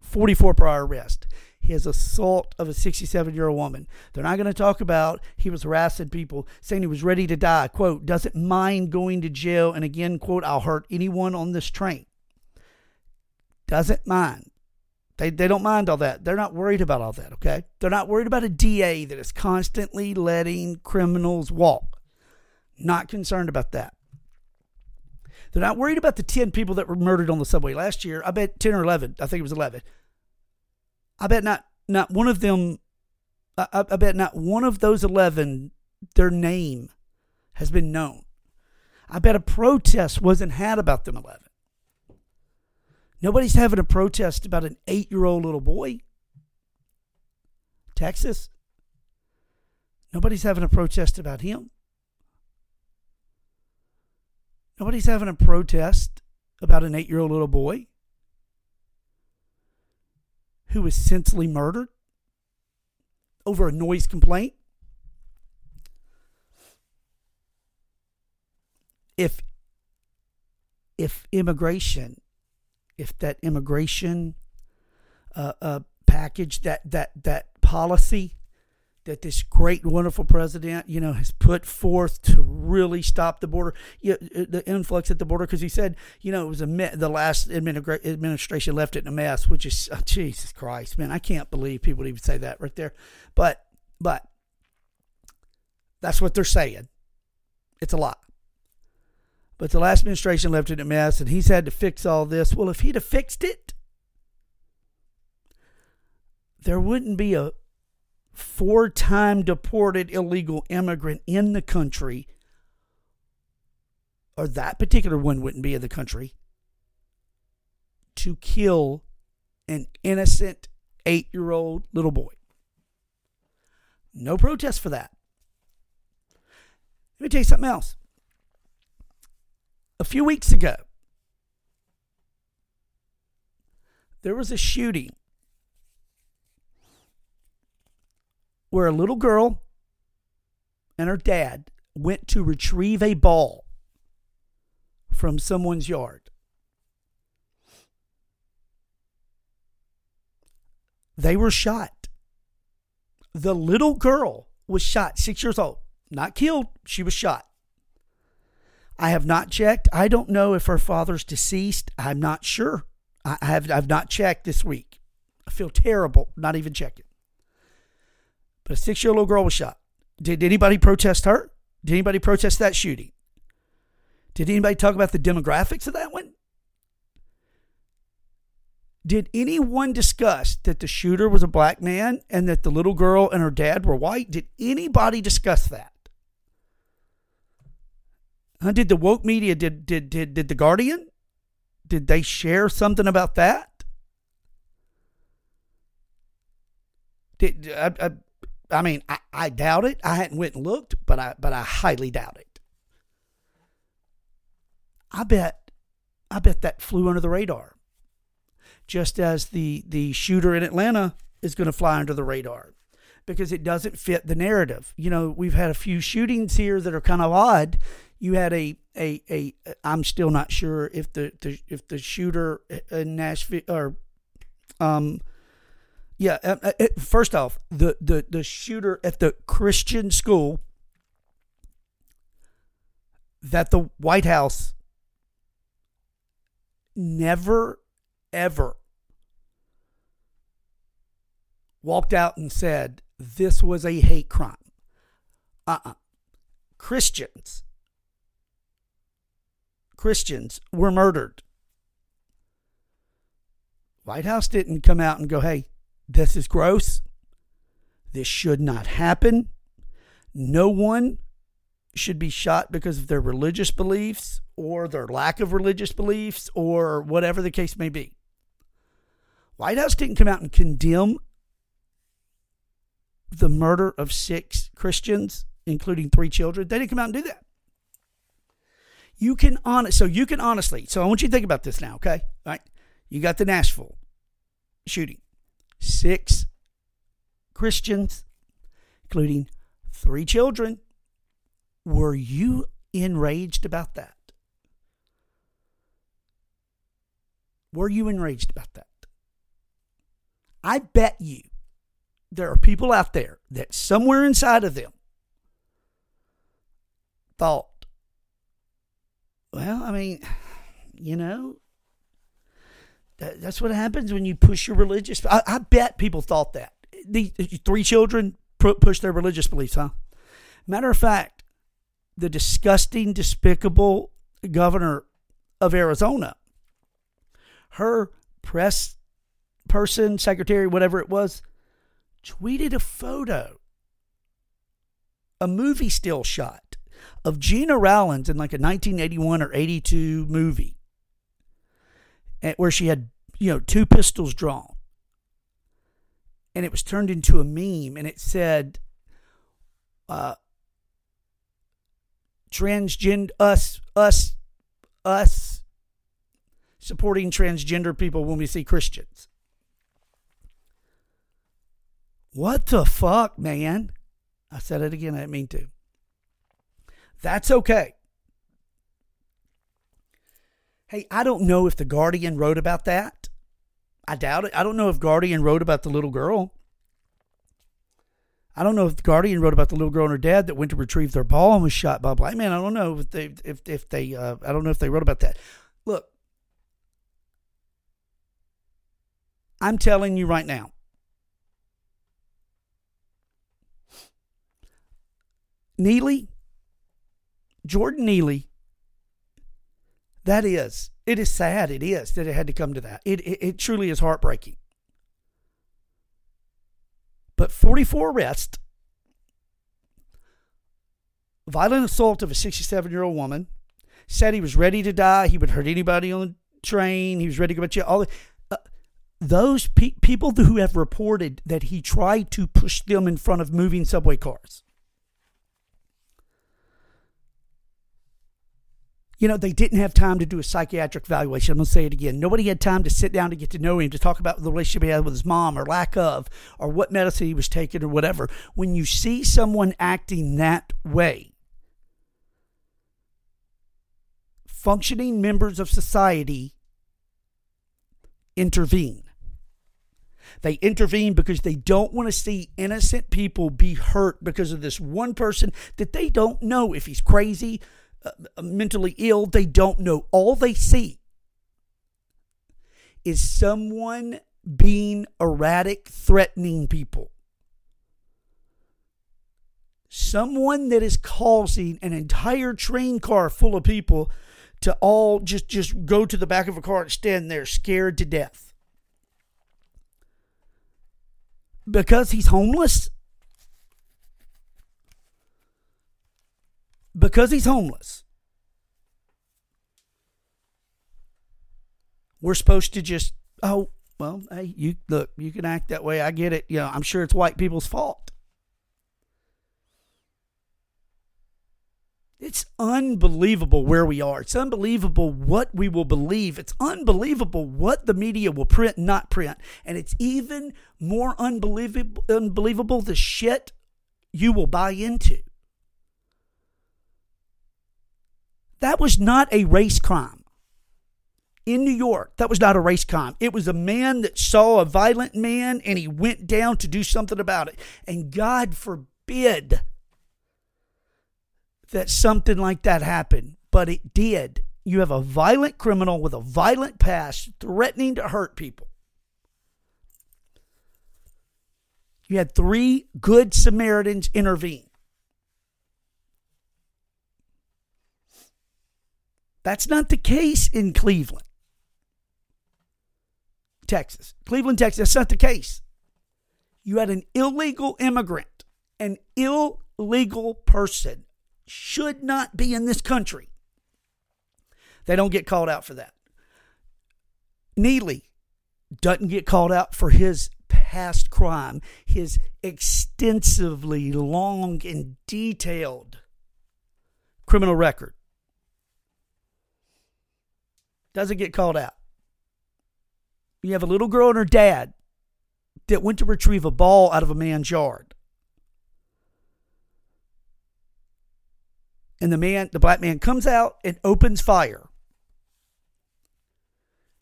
44 prior arrest. His assault of a 67 year old woman. They're not going to talk about he was harassing people, saying he was ready to die. Quote, doesn't mind going to jail. And again, quote, I'll hurt anyone on this train. Doesn't mind. They, they don't mind all that. They're not worried about all that, okay? They're not worried about a DA that is constantly letting criminals walk. Not concerned about that. They're not worried about the 10 people that were murdered on the subway last year. I bet 10 or 11. I think it was 11. I bet not not one of them I, I bet not one of those 11 their name has been known. I bet a protest wasn't had about them 11. Nobody's having a protest about an 8-year-old little boy. Texas. Nobody's having a protest about him. Nobody's having a protest about an eight year old little boy who was senselessly murdered over a noise complaint. If if immigration, if that immigration uh, uh, package, that that that policy that this great, wonderful president, you know, has put forth to really stop the border, you know, the influx at the border. Because he said, you know, it was a me- the last administration left it in a mess, which is oh, Jesus Christ, man, I can't believe people even say that right there. But, but that's what they're saying. It's a lot. But the last administration left it a mess, and he's had to fix all this. Well, if he'd have fixed it, there wouldn't be a four time deported illegal immigrant in the country, or that particular one wouldn't be in the country, to kill an innocent eight year old little boy. No protest for that. Let me tell you something else. A few weeks ago, there was a shooting where a little girl and her dad went to retrieve a ball from someone's yard. They were shot. The little girl was shot, six years old, not killed, she was shot. I have not checked. I don't know if her father's deceased. I'm not sure. I have I've not checked this week. I feel terrible not even checking. But a six year old girl was shot. Did anybody protest her? Did anybody protest that shooting? Did anybody talk about the demographics of that one? Did anyone discuss that the shooter was a black man and that the little girl and her dad were white? Did anybody discuss that? Huh? Did the woke media did did did did the Guardian? Did they share something about that? Did I, I, I mean, I, I doubt it. I hadn't went and looked, but I but I highly doubt it. I bet I bet that flew under the radar. Just as the the shooter in Atlanta is going to fly under the radar because it doesn't fit the narrative. You know, we've had a few shootings here that are kind of odd. You had a a a I'm still not sure if the, the if the shooter in Nashville or um Yeah. Uh, uh, first off, the, the, the shooter at the Christian school that the White House never, ever walked out and said this was a hate crime. Uh uh Christians, Christians were murdered. White House didn't come out and go, hey, this is gross. This should not happen. No one should be shot because of their religious beliefs or their lack of religious beliefs or whatever the case may be. White House didn't come out and condemn the murder of six Christians, including three children. They didn't come out and do that. You can honest so you can honestly, so I want you to think about this now, okay? All right. You got the Nashville shooting. Six Christians, including three children. Were you enraged about that? Were you enraged about that? I bet you there are people out there that somewhere inside of them thought, well, I mean, you know, that, that's what happens when you push your religious. I, I bet people thought that. The three children push their religious beliefs, huh? Matter of fact, the disgusting, despicable governor of Arizona, her press person, secretary, whatever it was, tweeted a photo, a movie still shot of Gina Rollins in like a 1981 or 82 movie where she had, you know, two pistols drawn. And it was turned into a meme and it said, uh, transgender, us, us, us supporting transgender people when we see Christians. What the fuck, man? I said it again. I didn't mean to. That's okay. Hey, I don't know if The Guardian wrote about that. I doubt it. I don't know if Guardian wrote about the little girl. I don't know if the Guardian wrote about the little girl and her dad that went to retrieve their ball and was shot by a black man. I don't know if they if if they uh, I don't know if they wrote about that. Look, I'm telling you right now, Neely, Jordan Neely, that is, it is sad. It is that it had to come to that. It, it, it truly is heartbreaking. But 44 arrests, violent assault of a 67 year old woman, said he was ready to die. He would hurt anybody on the train. He was ready to go to jail. All uh, those pe- people who have reported that he tried to push them in front of moving subway cars. You know, they didn't have time to do a psychiatric evaluation. I'm going to say it again. Nobody had time to sit down to get to know him, to talk about the relationship he had with his mom or lack of, or what medicine he was taking or whatever. When you see someone acting that way, functioning members of society intervene. They intervene because they don't want to see innocent people be hurt because of this one person that they don't know if he's crazy, Uh, mentally ill, they don't know. All they see is someone being erratic, threatening people. Someone that is causing an entire train car full of people to all just, just go to the back of a car and stand there scared to death. Because he's homeless? Because he's homeless, we're supposed to just, oh, well, hey, you look, you can act that way. I get it. You know, I'm sure it's white people's fault. It's unbelievable where we are. It's unbelievable what we will believe. It's unbelievable what the media will print and not print. And it's even more unbelievable, unbelievable the shit you will buy into. That was not a race crime. in New York. That was not a race crime. It was a man that saw a violent man and he went down to do something about it. And God forbid that something like that happened, but it did. You have a violent criminal with a violent past threatening to hurt people. You had three good Samaritans intervene. That's not the case in Cleveland, Texas. Cleveland, Texas, that's not the case. You had an illegal immigrant, an illegal person should not be in this country. They don't get called out for that. Neely doesn't get called out for his past crime, his extensively long and detailed criminal record. Doesn't get called out. You have a little girl and her dad that went to retrieve a ball out of a man's yard. And the man, the black man, comes out and opens fire.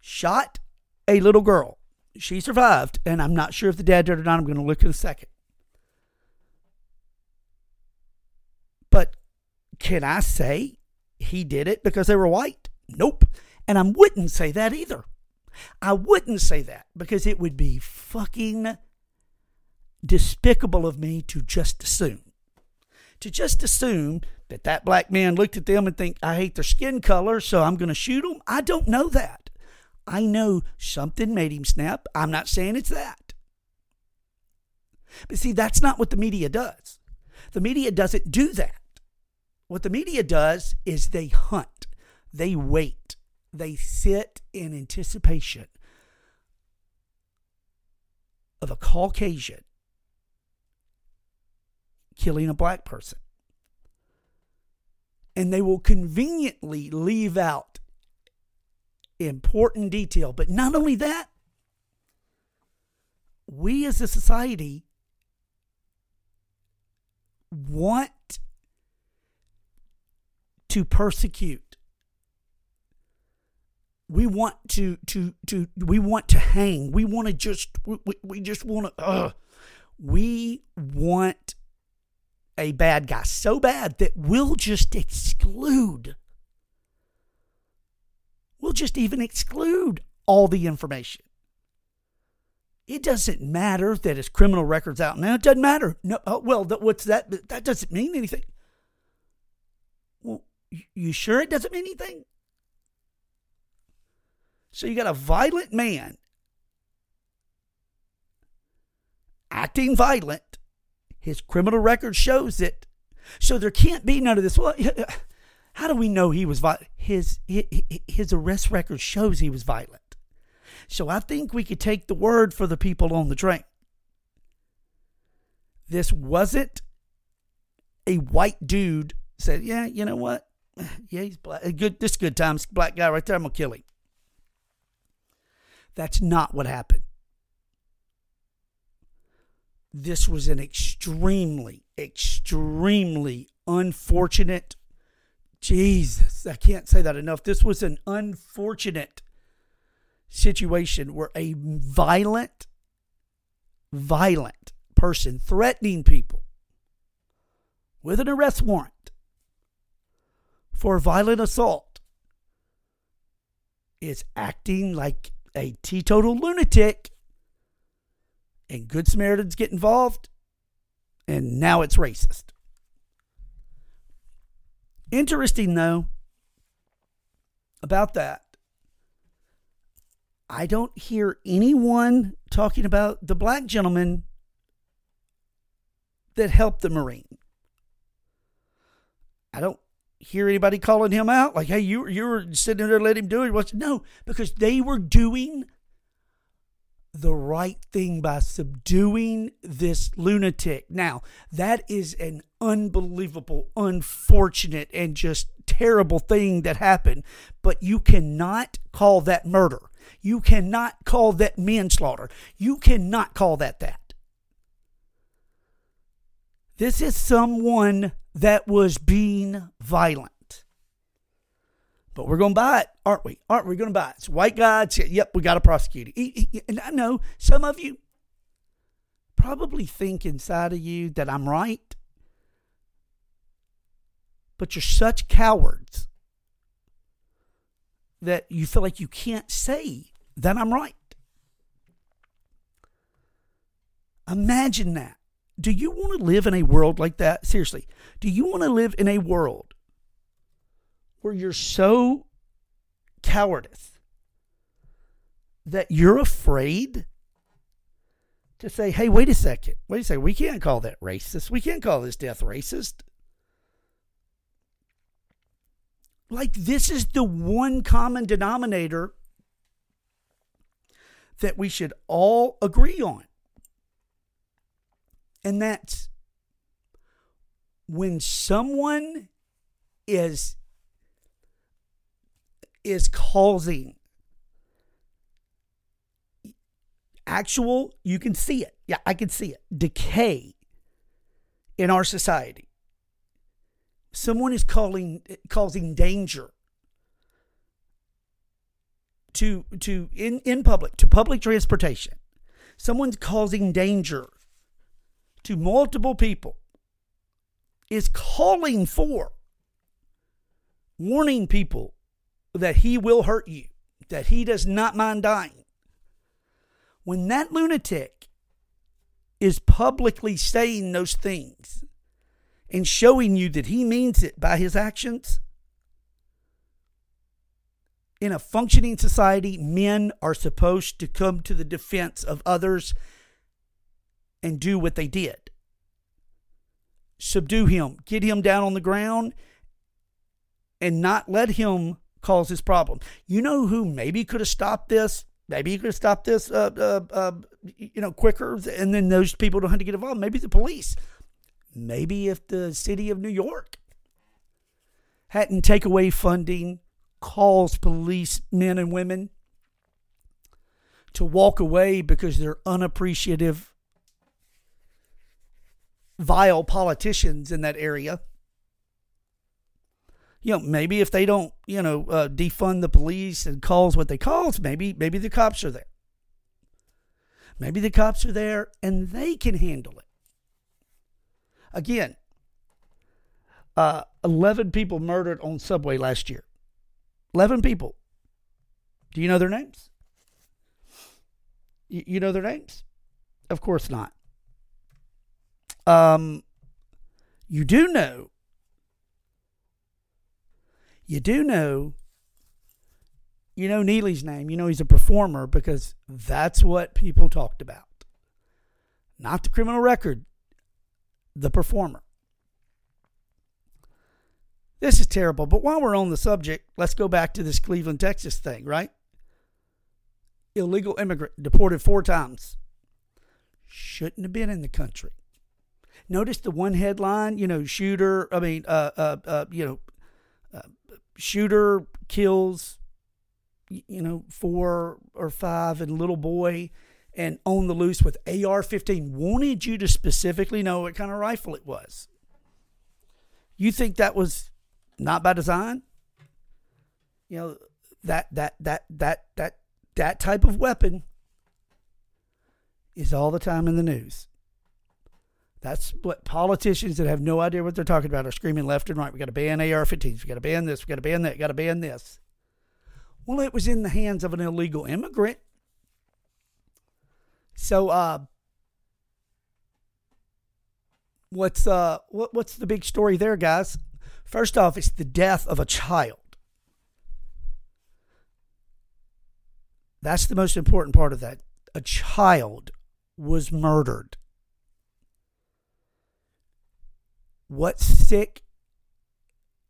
Shot a little girl. She survived, and I'm not sure if the dad did or not. I'm going to look in a second. But can I say he did it because they were white? Nope. And I wouldn't say that either. I wouldn't say that because it would be fucking despicable of me to just assume. To just assume that that black man looked at them and think I hate their skin color, so I'm going to shoot them. I don't know that. I know something made him snap. I'm not saying it's that. But see, that's not what the media does. The media doesn't do that. What the media does is they hunt, they wait, they sit in anticipation of a Caucasian killing a black person and they will conveniently leave out important detail. But not only that, we as a society want to persecute. We want to to to we want to hang. We want to just we, we just want to uh, we want a bad guy so bad that we'll just exclude, we'll just even exclude all the information. It doesn't matter that his criminal record's out now. It doesn't matter. No, oh, well, that, what's that? That doesn't mean anything. Well, you sure it doesn't mean anything? So you got a violent man acting violent his criminal record shows it. So there can't be none of this. Well, how do we know he was violent? His, his arrest record shows he was violent. So I think we could take the word for the people on the train. This wasn't a white dude said, "Yeah, you know what? Yeah, he's black. Good, this good times black guy right there. I'm gonna kill him." That's not what happened this was an extremely, extremely unfortunate. Jesus, I can't say that enough. This was an unfortunate situation where a violent, violent person threatening people with an arrest warrant for violent assault is acting like a teetotal lunatic and Good Samaritans get involved, and now it's racist. Interesting, though, about that, I don't hear anyone talking about the black gentleman that helped the Marine. I don't hear anybody calling him out like, "Hey, you you were sitting there, let him do it." No, because they were doing the right thing by subduing this lunatic. Now, that is an unbelievable, unfortunate, and just terrible thing that happened, but you cannot call that murder. You cannot call that manslaughter. You cannot call that that. This is someone that was being violent. But we're going to buy it. aren't we? Aren't we going to buy it? It's white guy. Yep, we got to prosecute it. And I know some of you probably think inside of you that I'm right, but you're such cowards that you feel like you can't say that I'm right. Imagine that. Do you want to live in a world like that? Seriously, do you want to live in a world where you're so cowardice that you're afraid to say, hey, wait a second, wait a second, we can't call that racist. We can't call this death racist. Like, this is the one common denominator that we should all agree on. And that's when someone is is causing actual you can see it. Yeah i can see it. Decay in our society. Someone is calling causing danger to to in in public to public transportation. Someone's causing danger to multiple people is calling for warning people that he will hurt you, that he does not mind dying. When that lunatic is publicly saying those things and showing you that he means it by his actions, in a functioning society, men are supposed to come to the defense of others and do what they did subdue him, get him down on the ground, and not let him cause this problem. You know who maybe could have stopped this? Maybe could have stopped this, uh, uh, uh, you know, quicker, and then those people don't have to get involved. Maybe the police. Maybe if the city of New York hadn't take away funding, calls police men and women to walk away because they're unappreciative, vile politicians in that area you know, maybe if they don't, you know, uh, defund the police and calls what they calls, maybe maybe the cops are there. Maybe the cops are there and they can handle it. Again, uh, 11 people murdered on subway last year. 11 people. Do you know their names? You, you know their names? Of course not. Um, you do know you do know, you know Neely's name. You know he's a performer because that's what people talked about. Not the criminal record, the performer. This is terrible. But while we're on the subject, let's go back to this Cleveland, Texas thing, right? Illegal immigrant deported four times. Shouldn't have been in the country. Notice the one headline, you know, shooter, I mean, uh, uh, uh, you know, shooter kills, you know, four or five and little boy and on the loose with AR 15. Wanted you to specifically know what kind of rifle it was. You think that was not by design? You know, that, that, that, that, that, that type of weapon is all the time in the news. That's what politicians that have no idea what they're talking about are screaming left and right. We got to ban AR-15s. We got to ban this. We got to ban that. Got to ban this. Well, it was in the hands of an illegal immigrant. So, uh, what's uh, what, what's the big story there, guys? First off, it's the death of a child. That's the most important part of that. A child was murdered. What sick,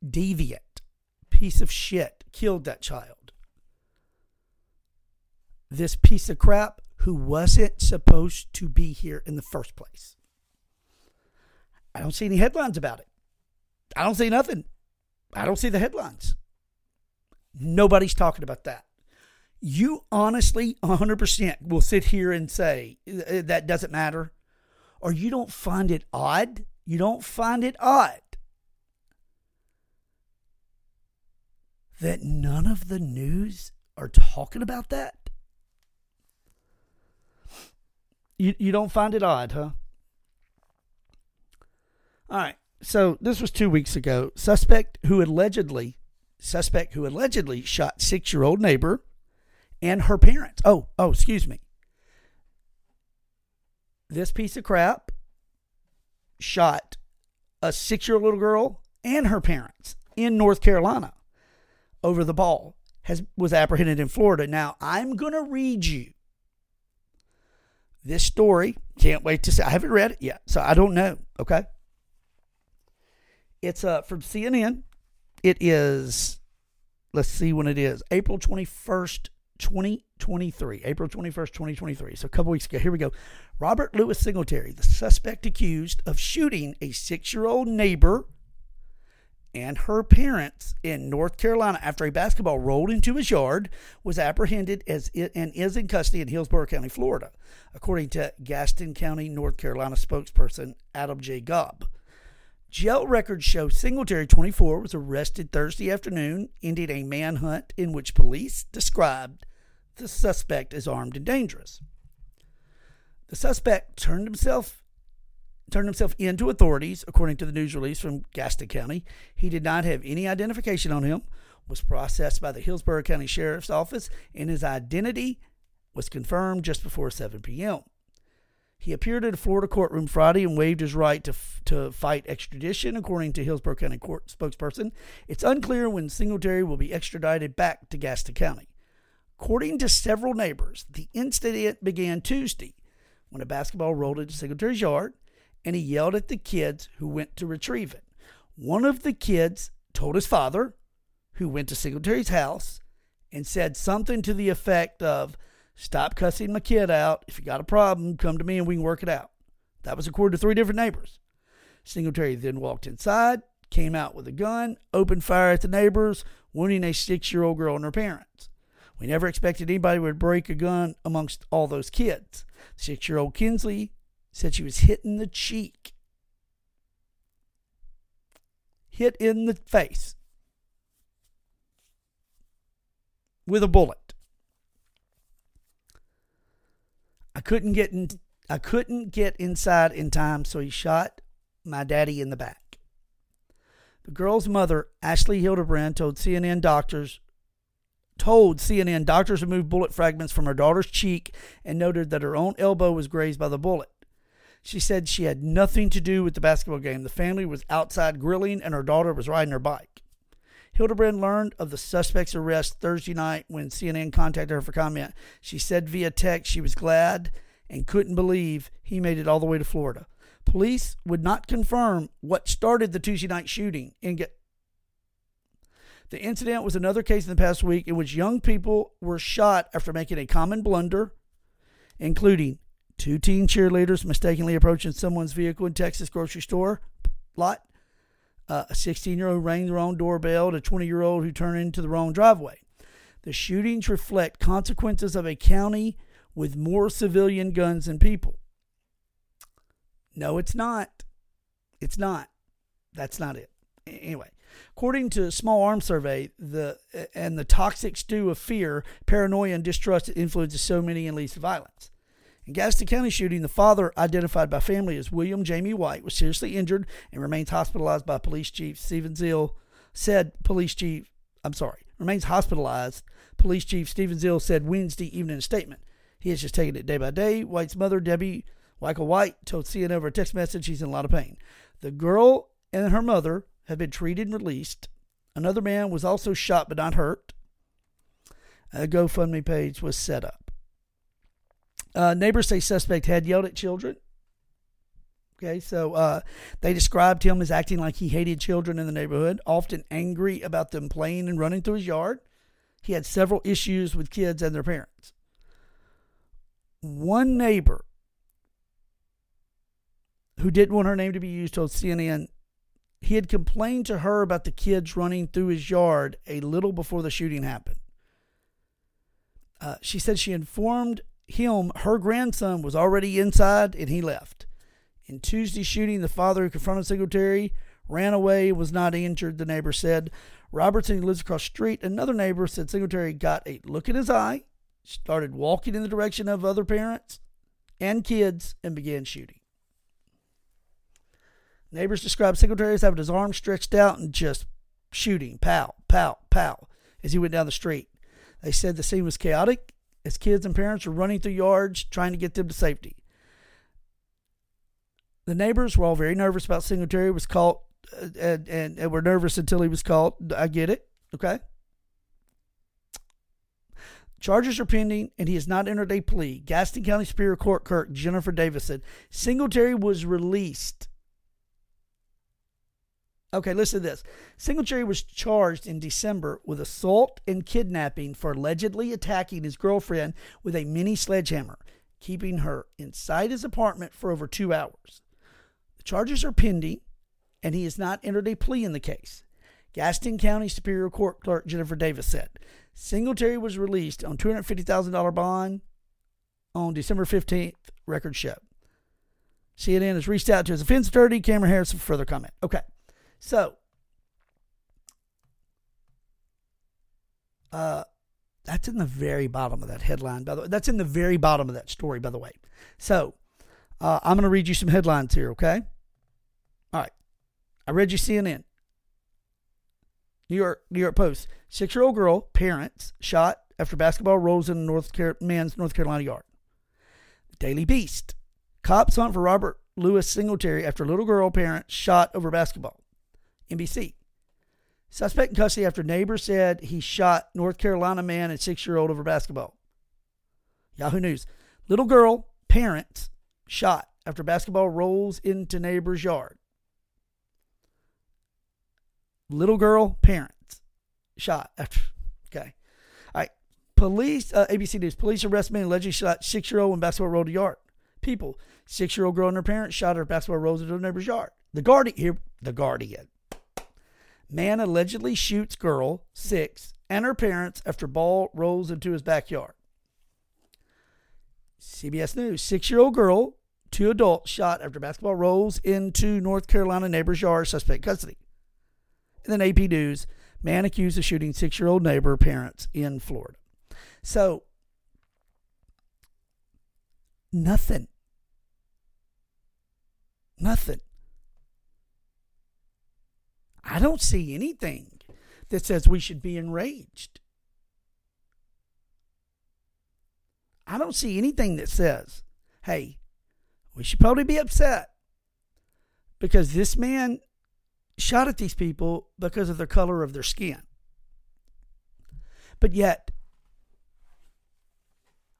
deviant piece of shit killed that child? This piece of crap who wasn't supposed to be here in the first place. I don't see any headlines about it. I don't see nothing. I don't see the headlines. Nobody's talking about that. You honestly, 100% will sit here and say that doesn't matter, or you don't find it odd you don't find it odd that none of the news are talking about that? You, you don't find it odd, huh? All right. So this was two weeks ago. Suspect who allegedly suspect who allegedly shot six year old neighbor and her parents. Oh, oh, excuse me. This piece of crap shot a six year old little girl and her parents in North Carolina over the ball. Has was apprehended in Florida. Now I'm gonna read you this story. Can't wait to see. I haven't read it yet, so I don't know. Okay. It's uh, from CNN. It is, let's see when it is, April 21st, 2023. April 21st, 2023. So a couple weeks ago. Here we go. Robert Lewis Singletary, the suspect accused of shooting a six year old neighbor and her parents in North Carolina after a basketball rolled into his yard was apprehended as and is in custody in Hillsborough County, Florida, according to Gaston County, North Carolina spokesperson Adam J. Gaub. Jail records show Singletary, 24, was arrested Thursday afternoon, ending a manhunt in which police described the suspect as armed and dangerous. The suspect turned himself turned himself in to authorities, according to the news release from Gaston County. He did not have any identification on him, was processed by the Hillsborough County Sheriff's Office, and his identity was confirmed just before 7 p.m. He appeared at a Florida courtroom Friday and waived his right to, to fight extradition, according to Hillsborough County Court spokesperson. It's unclear when Singletary will be extradited back to Gaston County. According to several neighbors, the incident began Tuesday when a basketball rolled into Singletary's yard and he yelled at the kids who went to retrieve it. One of the kids told his father, who went to Singletary's house, and said something to the effect of, Stop cussing my kid out. If you got a problem, come to me and we can work it out. That was according to three different neighbors. Singletary then walked inside, came out with a gun, opened fire at the neighbors, wounding a six year old girl and her parents. We never expected anybody would break a gun amongst all those kids. Six year old Kinsley said she was hit in the cheek, hit in the face with a bullet. I couldn't get in, I couldn't get inside in time, so he shot my daddy in the back. The girl's mother, Ashley Hildebrand, told CNN doctors told CNN doctors removed bullet fragments from her daughter's cheek and noted that her own elbow was grazed by the bullet. She said she had nothing to do with the basketball game. The family was outside grilling and her daughter was riding her bike. Hildebrand learned of the suspect's arrest Thursday night when CNN contacted her for comment. She said via text she was glad and couldn't believe he made it all the way to Florida. Police would not confirm what started the Tuesday night shooting. Get- the incident was another case in the past week in which young people were shot after making a common blunder, including two teen cheerleaders mistakenly approaching someone's vehicle in Texas grocery store lot, uh, a 16 year old rang the wrong doorbell, and a 20 year old who turned into the wrong driveway. The shootings reflect consequences of a county with more civilian guns than people. No, it's not. It's not. That's not it. Anyway, according to a small arms survey, the and the toxic stew of fear, paranoia, and distrust influences so many and leads to violence. In Gaston County shooting, the father, identified by family as William Jamie White, was seriously injured and remains hospitalized by Police Chief Stephen Zill. Said Police Chief, I'm sorry, remains hospitalized. Police Chief Stephen Zill said Wednesday evening in a statement. He has just taken it day by day. White's mother, Debbie Michael White, told CNN over a text message he's in a lot of pain. The girl and her mother have been treated and released. Another man was also shot but not hurt. A GoFundMe page was set up. Uh, neighbors say suspect had yelled at children. Okay, so uh, they described him as acting like he hated children in the neighborhood, often angry about them playing and running through his yard. He had several issues with kids and their parents. One neighbor who didn't want her name to be used told CNN he had complained to her about the kids running through his yard a little before the shooting happened. Uh, she said she informed him, her grandson was already inside and he left. In Tuesday's shooting, the father who confronted Singletary ran away, was not injured, the neighbor said. Robertson, who lives across the street, another neighbor said Singletary got a look in his eye, started walking in the direction of other parents and kids, and began shooting. Neighbors described Singletary as having his arm stretched out and just shooting, pow, pow, pow, as he went down the street. They said the scene was chaotic as kids and parents were running through yards trying to get them to safety. The neighbors were all very nervous about Singletary was caught uh, and, and, and were nervous until he was caught. I get it. Okay. Charges are pending, and he has not entered a plea. Gaston County Superior Court clerk Jennifer Davis said Singletary was released. Okay, listen to this. Singletary was charged in December with assault and kidnapping for allegedly attacking his girlfriend with a mini sledgehammer, keeping her inside his apartment for over two hours. The charges are pending, and he has not entered a plea in the case. Gaston County Superior Court Clerk Jennifer Davis said Singletary was released on $250,000 bond on December 15th, record show. CNN has reached out to his defense attorney, Cameron Harris, for further comment. Okay, so uh, that's in the very bottom of that headline, by the way. That's in the very bottom of that story, by the way. So uh, I'm going to read you some headlines here, okay? All right. I read you CNN. New York New York Post. Six year old girl, parents shot after basketball rolls in North Car- man's North Carolina yard. Daily Beast. Cops hunt for Robert Louis Singletary after little girl parents shot over basketball. NBC. Suspect in custody after neighbor said he shot North Carolina man and six year old over basketball. Yahoo News. Little girl, parents shot after basketball rolls into neighbor's yard little girl parents shot after. Okay. All right. Police, uh, ABC News, police arrest man allegedly shot six year old when basketball rolled to yard. People, six year old girl and her parents shot her basketball rolls into neighbor's yard. The Guardian, here, The Guardian. Man allegedly shoots girl, six, and her parents after ball rolls into his backyard. CBS News, six year old girl, two adults shot after basketball rolls into North Carolina neighbor's yard, suspect custody. And then AP News, man accused of shooting six year old neighbor parents in Florida. So, nothing. Nothing. I don't see anything that says we should be enraged. I don't see anything that says, hey, we should probably be upset because this man shot at these people because of the color of their skin. But yet,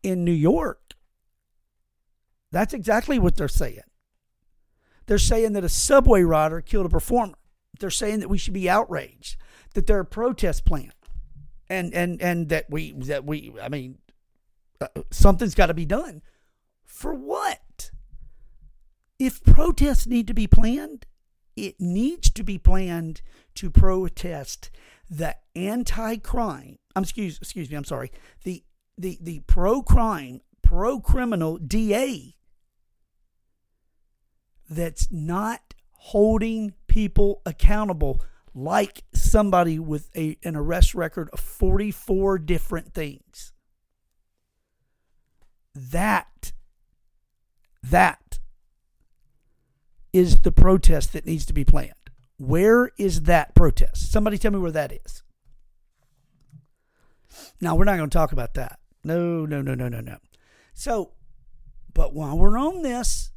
in New York, that's exactly what they're saying. They're saying that a subway rider killed a performer. They're saying that we should be outraged, that they're a protest plan, and and and that we that we. I mean, uh, something's got to be done. For what? If protests need to be planned, it needs to be planned to protest the anti-crime. I'm excuse excuse me. I'm sorry. The the the pro-crime, pro-criminal DA that's not holding people accountable like somebody with a, an arrest record of 44 different things. That that is the protest that needs to be planned. Where is that protest? Somebody tell me where that is. Now, we're not going to talk about that. No, no, no, no, no, no. So, but while we're on this,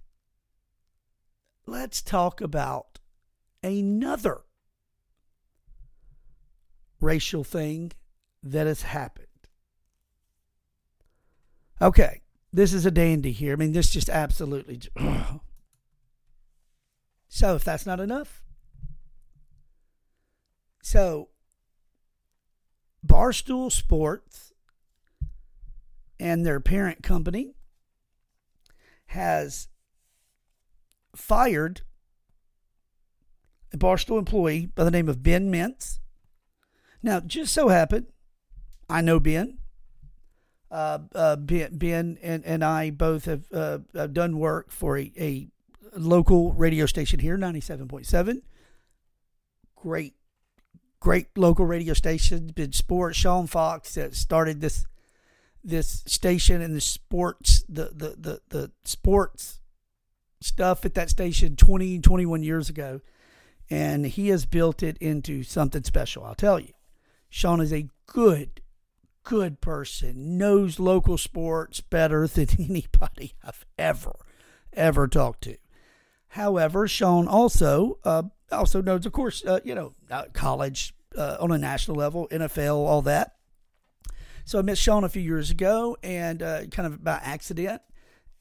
let's talk about another racial thing that has happened. Okay, this is a dandy here. I mean, this just absolutely. So, if that's not enough, so Barstool Sports and their parent company has fired a Barstool employee by the name of Ben Mintz. Now, just so happened, I know Ben. Uh, uh, ben, ben and, and I both have uh, done work for a, a local radio station here, 97.7, great, great local radio station. been sports. Sean Fox that started this this station and the sports the the the, the sports stuff at that station 20 21 years ago and he has built it into something special i'll tell you. Sean is a good good person knows local sports better than anybody i've ever ever talked to. However sean also uh, also knows of course uh, you know uh, college uh, on a national level nfl all that. So I met Sean a few years ago, and uh, kind of by accident,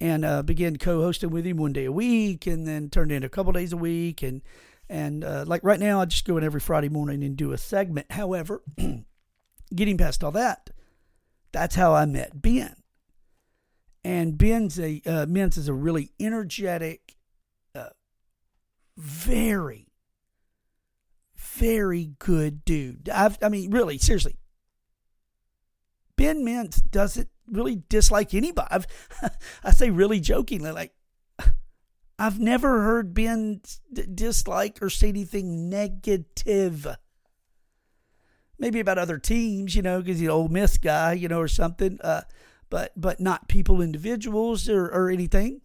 and uh, began co-hosting with him one day a week, and then turned into a couple days a week, and and uh, like right now, I just go in every Friday morning and do a segment. However, getting past all that, that's how I met Ben. And Ben's a uh, Ben's is a really energetic, uh, very, very good dude. I've, I mean, really, seriously, Ben Mintz doesn't really dislike anybody. I've, I say really jokingly, like, I've never heard Ben dislike or say anything negative. Maybe about other teams, you know, because he's an Ole Miss guy, you know, or something. Uh, but but not people, individuals, or, or anything.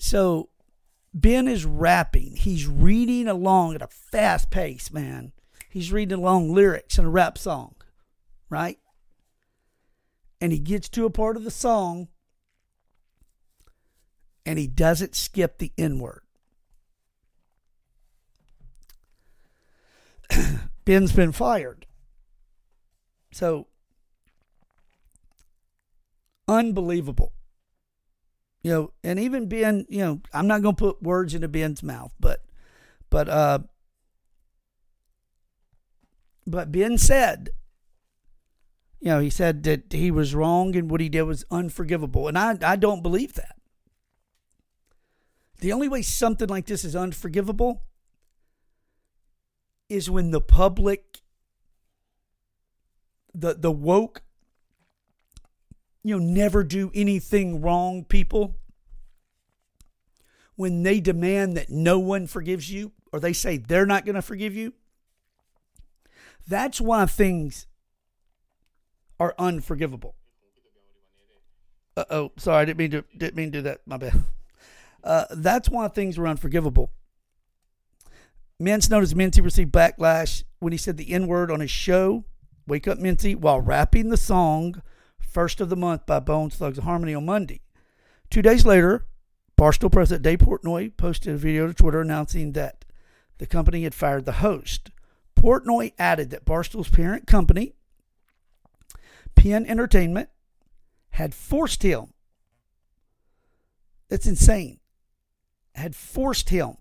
So Ben is rapping. He's reading along at a fast pace, man. He's reading along lyrics in a rap song right? And he gets to a part of the song and he doesn't skip the N word. Ben's been fired. So, unbelievable. You know, and even Ben, you know, I'm not going to put words into Ben's mouth, but, but, uh, but Ben said you know, he said that he was wrong and what he did was unforgivable. And I, I don't believe that. The only way something like this is unforgivable is when the public, the, the woke, you know, never do anything wrong people, when they demand that no one forgives you or they say they're not going to forgive you, that's why things are unforgivable. Uh oh, sorry, I didn't mean to didn't mean to do that. My bad. Uh, that's why things were unforgivable. Mintz noticed Mincy received backlash when he said the N word on his show, Wake Up Mincy, while rapping the song First of the Month by Bone Thugs Harmony on Monday. Two days later, Barstool President Dave Portnoy posted a video to Twitter announcing that the company had fired the host. Portnoy added that Barstool's parent company, Penn Entertainment had forced him. That's insane. Had forced him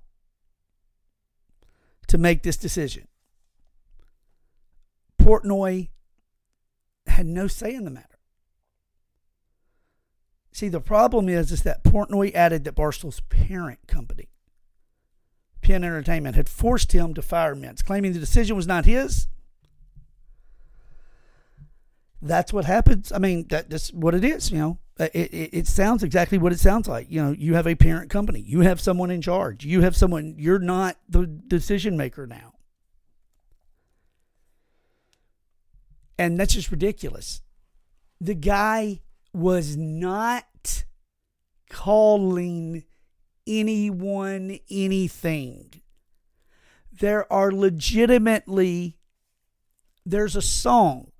to make this decision. Portnoy had no say in the matter. See, the problem is, is that Portnoy added that Barstool's parent company, Penn Entertainment, had forced him to fire Mintz, claiming the decision was not his that's what happens. I mean, that, that's what it is. You know, Uh, it, it, it sounds exactly what it sounds like. You know, you have a parent company, you have someone in charge, you have someone. You're not the decision maker now, and that's just ridiculous. The guy was not calling anyone anything. There are legitimately there's a song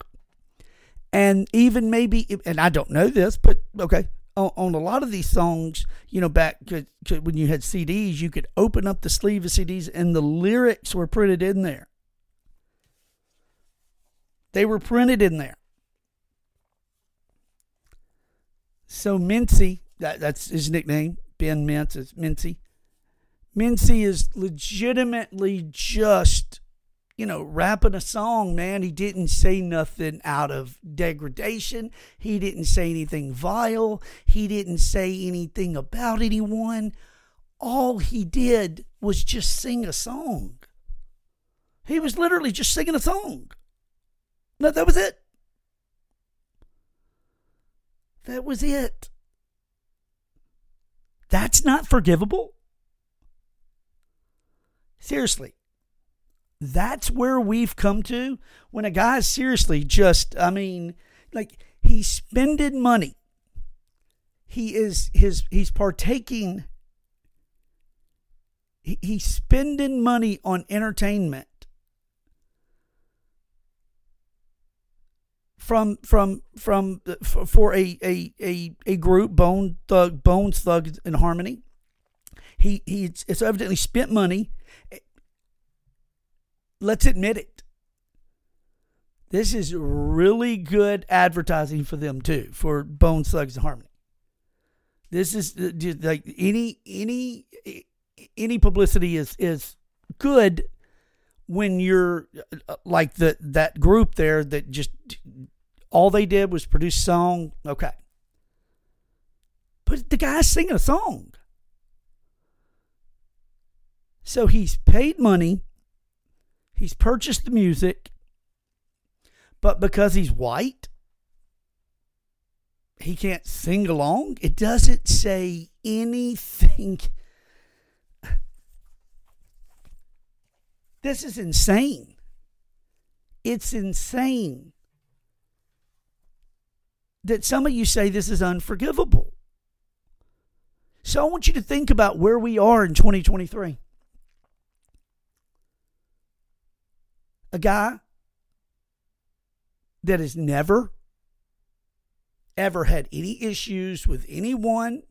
and even maybe and i don't know this but okay on, on a lot of these songs you know back when you had cds you could open up the sleeve of cds and the lyrics were printed in there. They were printed in there. So mincy that, that's his nickname ben mintz is mincy. Mincy is legitimately just you know, rapping a song, man. He didn't say nothing out of degradation. He didn't say anything vile. He didn't say anything about anyone. All he did was just sing a song. He was literally just singing a song. No, that was it. That was it. That's not forgivable. Seriously That's where we've come to when a guy is seriously just, I mean, like he's spending money. He is his he's partaking he, he's spending money on entertainment from from from for a a a, a group Bone Thug Bones Thug and Harmony. He he it's evidently spent money. Let's admit it. This is really good advertising for them too, for Bone Slugs and Harmony. This is uh, like any any any publicity is is good when you're uh, like the that group there that just all they did was produce song. Okay, but the guy's singing a song, so he's paid money. He's purchased the music, but because he's white, he can't sing along. It doesn't say anything This is insane. It's insane that some of you say this is unforgivable. So I want you to think about where we are in 2023. A guy that has never, ever had any issues with anyone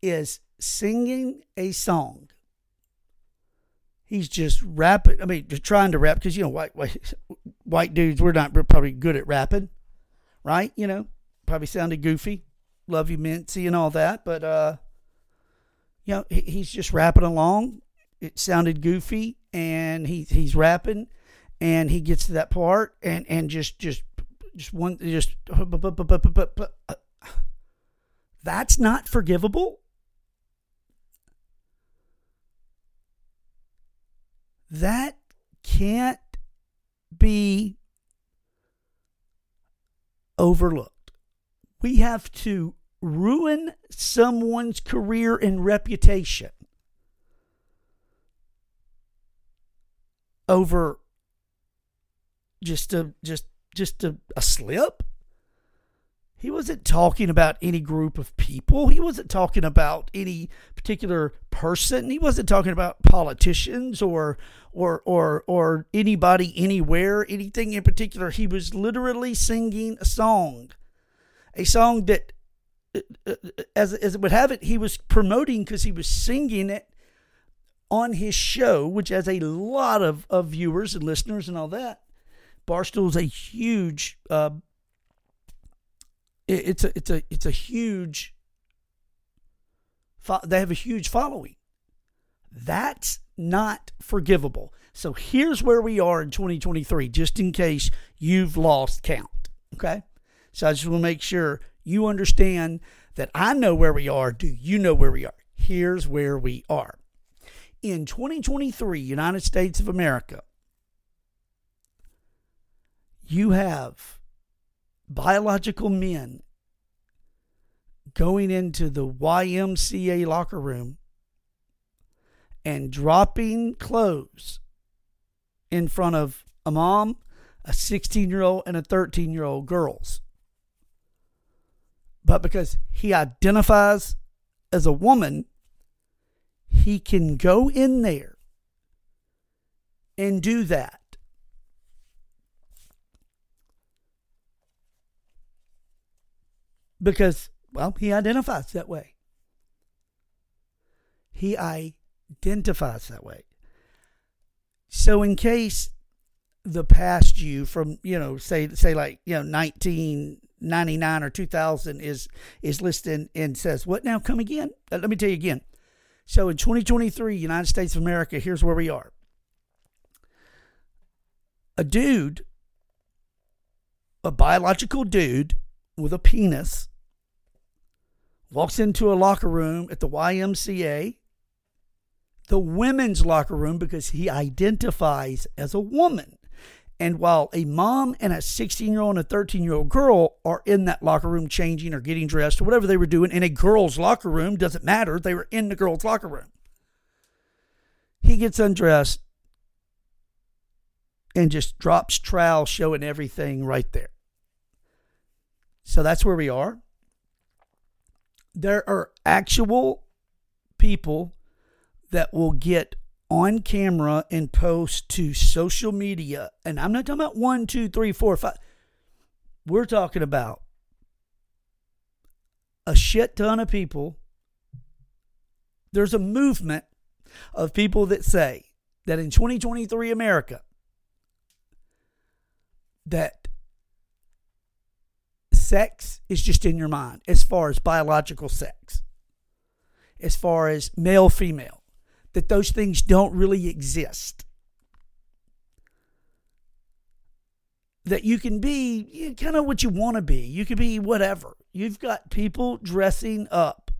is singing a song he's just rapping. I mean, just trying to rap because you know white white white dudes we're not we're probably good at rapping, right? You know, probably sounded goofy. Love you, Mincy, and all that, but uh, you know, he, he's just rapping along. It sounded goofy, and he he's rapping, and he gets to that part, and and just just just one just that's not forgivable That can't be overlooked. We have to ruin someone's career and reputation over just a just just a, a slip he wasn't talking about any group of people. He wasn't talking about any particular person. He wasn't talking about politicians or or or or anybody anywhere, anything in particular. He was literally singing a song. A song that uh, uh, as as it would have it, he was promoting because he was singing it on his show, which has a lot of, of viewers and listeners and all that. Barstool is a huge uh, it's a it's a it's a huge they have a huge following. That's not forgivable. So here's where we are in 2023, just in case you've lost count. Okay. So I just want to make sure you understand that I know where we are. Do you know where we are? Here's where we are. In 2023, United States of America, you have biological men going into the YMCA locker room and dropping clothes in front of a mom, a 16 year old, and a 13 year old girls. But because he identifies as a woman, he can go in there and do that. because, well, he identifies that way. He identifies that way. So, in case the past you from, you know, say, say like, you know, 1999 or 2000 is, is listed and says, what now? Come again? Let me tell you again. So, in 2023, United States of America, here's where we are. A dude, a biological dude with a penis walks into a locker room at the YMCA, the women's locker room, because he identifies as a woman. And while a mom and a 16 year old and a 13 year old girl are in that locker room changing or getting dressed or whatever they were doing in a girl's locker room, doesn't matter. They were in the girl's locker room. he gets undressed and just drops trowel showing everything right there. So that's where we are. There are actual people that will get on camera and post to social media. And I'm not talking about one, two, three, four, five. We're talking about a shit ton of people. There's a movement of people that say that in 2023 America, that sex is just in your mind as far as biological sex, as far as male female, that those things don't really exist. That you can be kind of what you want to be. You can be whatever. You've got people dressing up.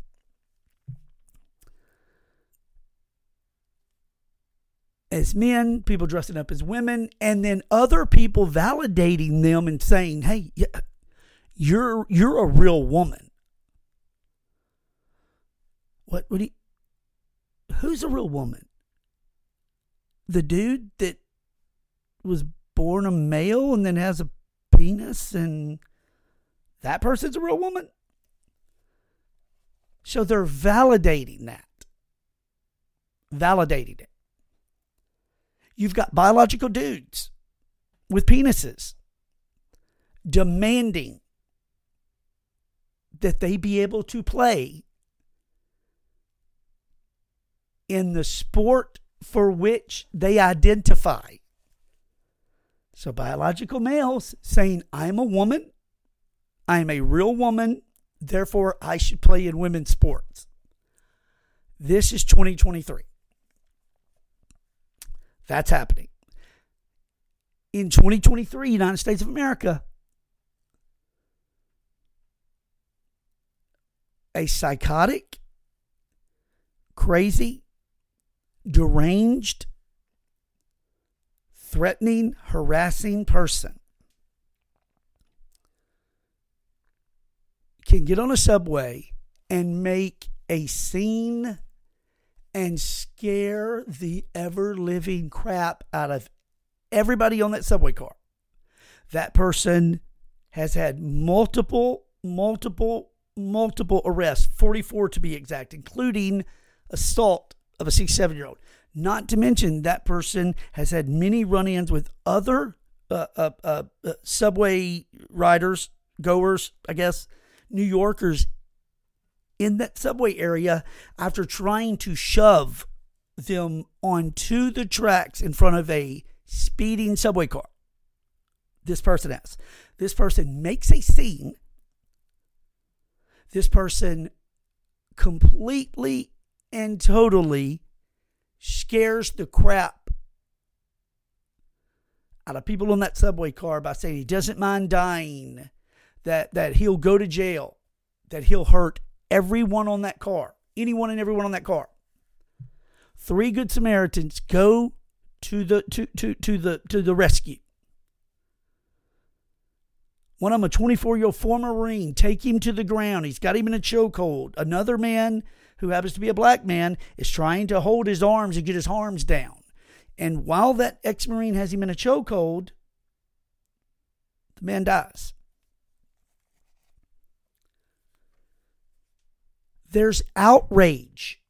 As men, people dressing up as women, and then other people validating them and saying, "Hey, you're you're a real woman." What? What do you? Who's a real woman? The dude that was born a male and then has a penis and that person's a real woman? So they're validating that. Validating it. You've got biological dudes with penises demanding that they be able to play in the sport for which they identify. So, biological males saying, I'm a woman, I'm a real woman, therefore I should play in women's sports. This is 2023. That's happening. In 2023, United States of America, a psychotic, crazy, deranged, threatening, harassing person can get on a subway and make a scene and scare the ever living crap out of everybody on that subway car. That person has had multiple, multiple, multiple arrests, 44 to be exact, including assault of a 67 year old. Not to mention, that person has had many run ins with other uh, uh, uh, uh, subway riders, goers, I guess, New Yorkers in that subway area after trying to shove them onto the tracks in front of a speeding subway car. This person has. This person makes a scene. This person completely and totally scares the crap out of people in that subway car by saying he doesn't mind dying, that, that he'll go to jail, that he'll hurt everyone on that car, anyone and everyone on that car. Three good Samaritans go to the to, to, to the to the rescue. One of them, a 24 year old former Marine, take him to the ground. He's got him in a chokehold. Another man who happens to be a black man, is trying to hold his arms and get his arms down. And while that ex Marine has him in a chokehold, the man dies. There's outrage.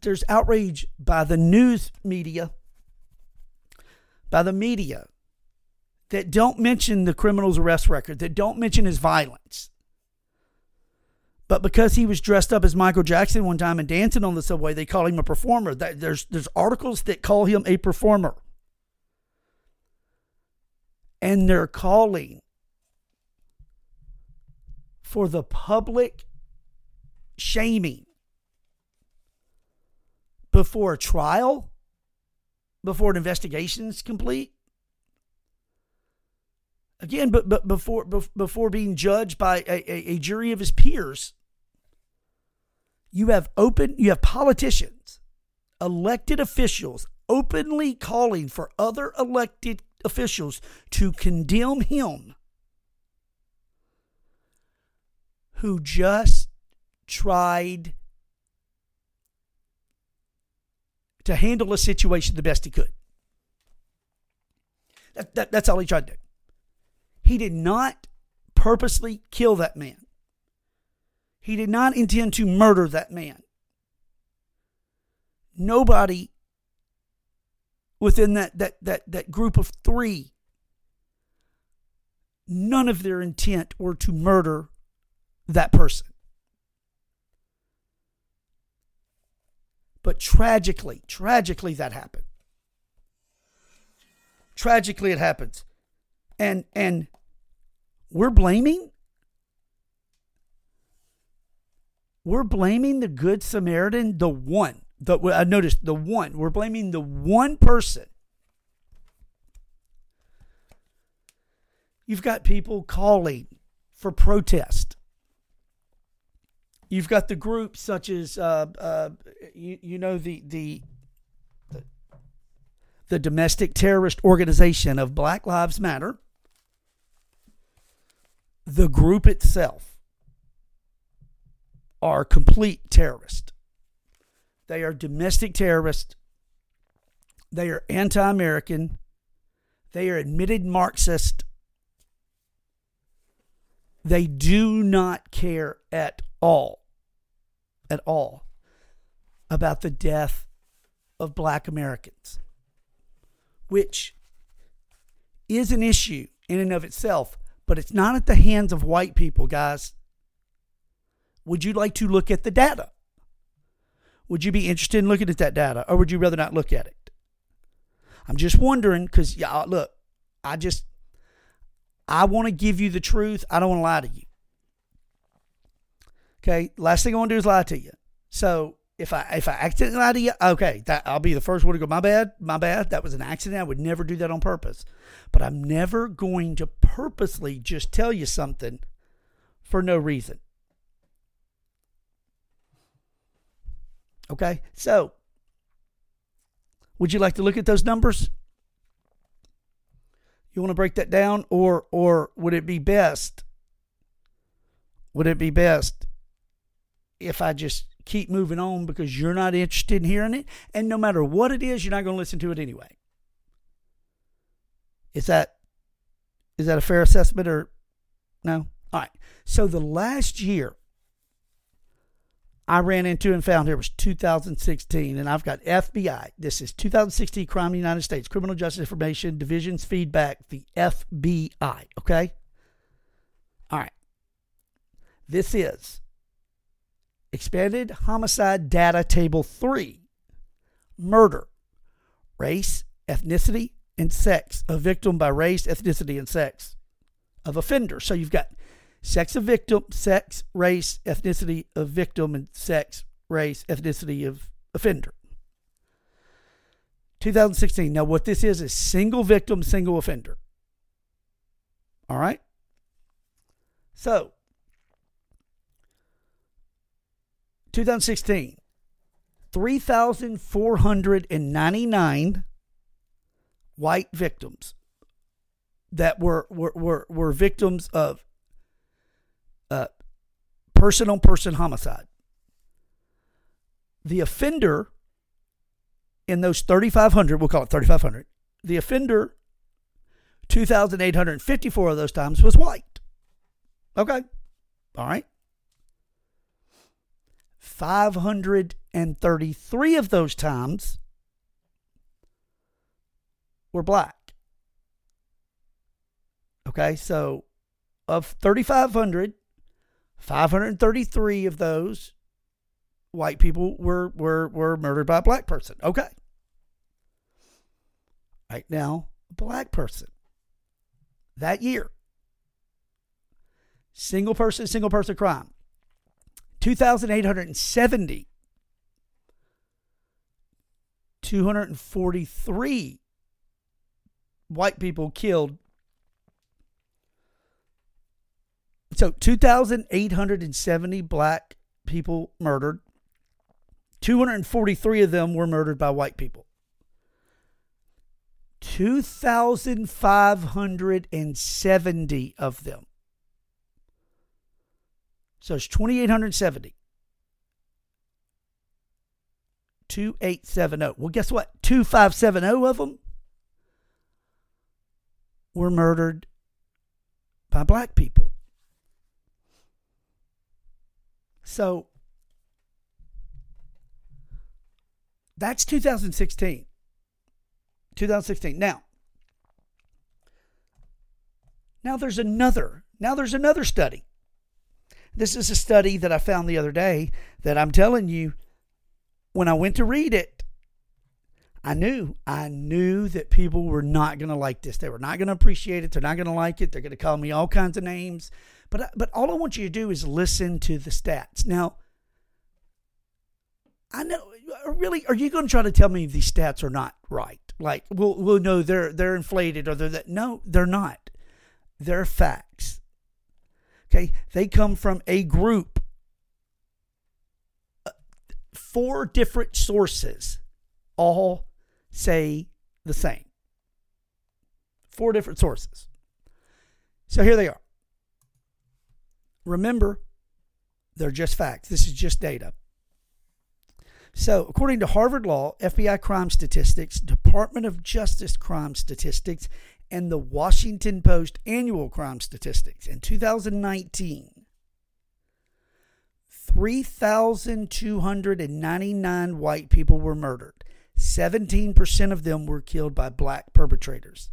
There's outrage by the news media, by the media that don't mention the criminal's arrest record, that don't mention his violence. But because he was dressed up as Michael Jackson one time and dancing on the subway, they call him a performer. There's there's articles that call him a performer. And they're calling for the public shaming before a trial, before an investigation is complete. Again, but, but before before being judged by a, a, jury of his peers, you have open you have politicians, elected officials openly calling for other elected officials to condemn him who just tried to handle a situation the best he could. That, that, that's all he tried to do. He did not purposely kill that man. He did not intend to murder that man. Nobody within that, that, that, that group of three, none of their intent were to murder that person. But tragically, tragically, that happened. Tragically, it happens. And, and we're blaming we're blaming the good samaritan the one the i noticed the one we're blaming the one person. You've got people calling for protest. You've got the groups such as uh, uh, you, you know the, the the domestic terrorist organization of black lives matter the group itself are complete terrorists. They are domestic terrorists. They are anti American. They are admitted Marxist. They do not care at all, at all, about the death of black Americans, which is an issue in and of itself but it's not at the hands of white people, guys. Would you like to look at the data? Would you be interested in looking at that data, or would you rather not look at it? I'm just wondering because, y'all, look, I just, I want to give you the truth. I don't want to lie to you. Okay, last thing I want to do is lie to you. So if I if I accidentally lie to you, okay, that I'll be the first one to go. My bad, my bad. That was an accident. I would never do that on purpose. But I'm never going to purposely just tell you something for no reason. Okay, so would you like to look at those numbers? You want to break that down, or or would it be best? Would it be best if I just keep moving on because you're not interested in hearing it. And no matter what it is, you're not going to listen to it anyway. Is that is that a fair assessment or no? All right. So the last year I ran into and found here was 2016, and I've got FBI. This is 2016 Crime in the United States, Criminal Justice Information Division's feedback, the FBI. Okay. All right. This is Expanded Homicide Data Table 3 Murder, Race, Ethnicity, and Sex of Victim by Race, Ethnicity, and Sex of Offender. So you've got sex of victim, sex, race, ethnicity of victim, and sex, race, ethnicity of offender. 2016. Now, what this is is single victim, single offender. All right? So, 2016, 3,499 white victims that were, were, were, were victims of uh, person on person homicide. The offender in those 3,500, we'll call it 3,500, the offender, 2,854 of those times was white. Okay. All right. 533 of those times were black. Okay, so of 3,500, 533 of those white people were, were, were murdered by a black person. Okay. Right now, a black person that year, single person, single person crime, 2,870. 243 white people killed. So 2,870 black people murdered. 243 of them were murdered by white people. 2,570 of them so it's 2,870. 2870. Well, guess what? 2570 of them were murdered by black people. So that's 2016. 2016. Now, now there's another. Now there's another study. This is a study that I found the other day that I'm telling you when I went to read it, I knew, I knew that people were not going to like this. They were not going to appreciate it. They're not going to like it. They're going to call me all kinds of names. But but all I want you to do is listen to the stats. Now, I know uh, really are you going to try to tell me these stats are not right? Like, we'll we'll know they're they're inflated or they're that no, they're not. They're facts. Okay? They come from a group uh, four different sources all say the same. Four different sources. So here they are. Remember, they're just facts. This is just data. So, according to Harvard Law, FBI crime statistics, Department of Justice crime statistics, and the Washington Post annual crime statistics in 2019, 3,299 white people were murdered. 17% of them were killed by black perpetrators.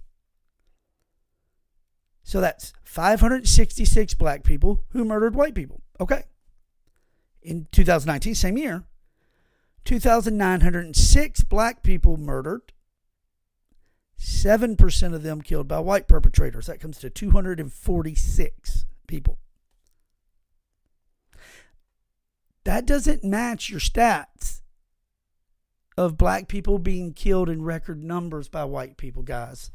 So that's 566 black people who murdered white people. Okay. In 2019, same year, 2,906 black people murdered. 7% of them killed by white perpetrators. That comes to 246 people. That doesn't match your stats of black people being killed in record numbers by white people, guys.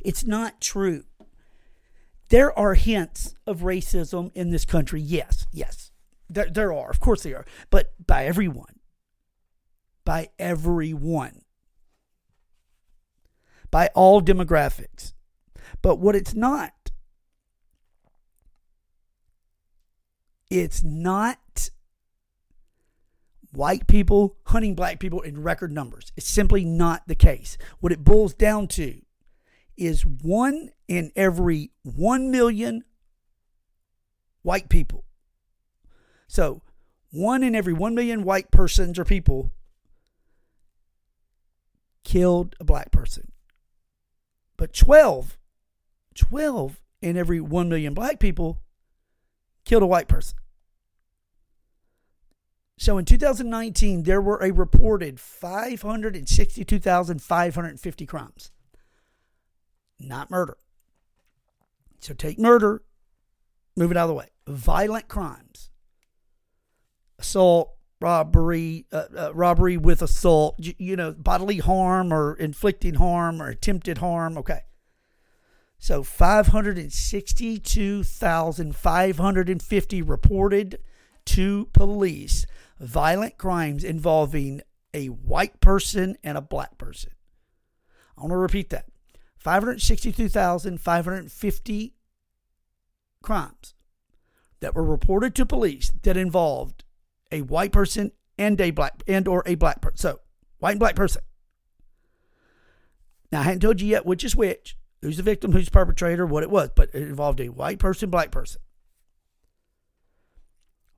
It's not true. There are hints of racism in this country. Yes, yes. There, there are. Of course there are. But by everyone. By everyone. By all demographics. But what it's not, it's not white people hunting black people in record numbers. It's simply not the case. What it boils down to is one in every 1 million white people. So, one in every 1 million white persons or people killed a black person. But 12, 12 in every 1 million black people killed a white person. So in 2019, there were a reported 562,550 crimes not murder. So take murder, move it out of the way. Violent crimes, assault, robbery, uh, uh, robbery with assault, you, you know, bodily harm or inflicting harm or attempted harm. Okay. So 562,550 reported to police violent crimes involving a white person and a black person. I want to repeat that. 562,550 crimes that were reported to police that involved a white person and a black and or a black person. So, white and black person. Now, I hadn't told you yet which is which, who's the victim, who's the perpetrator, what it was, but it involved a white person, black person.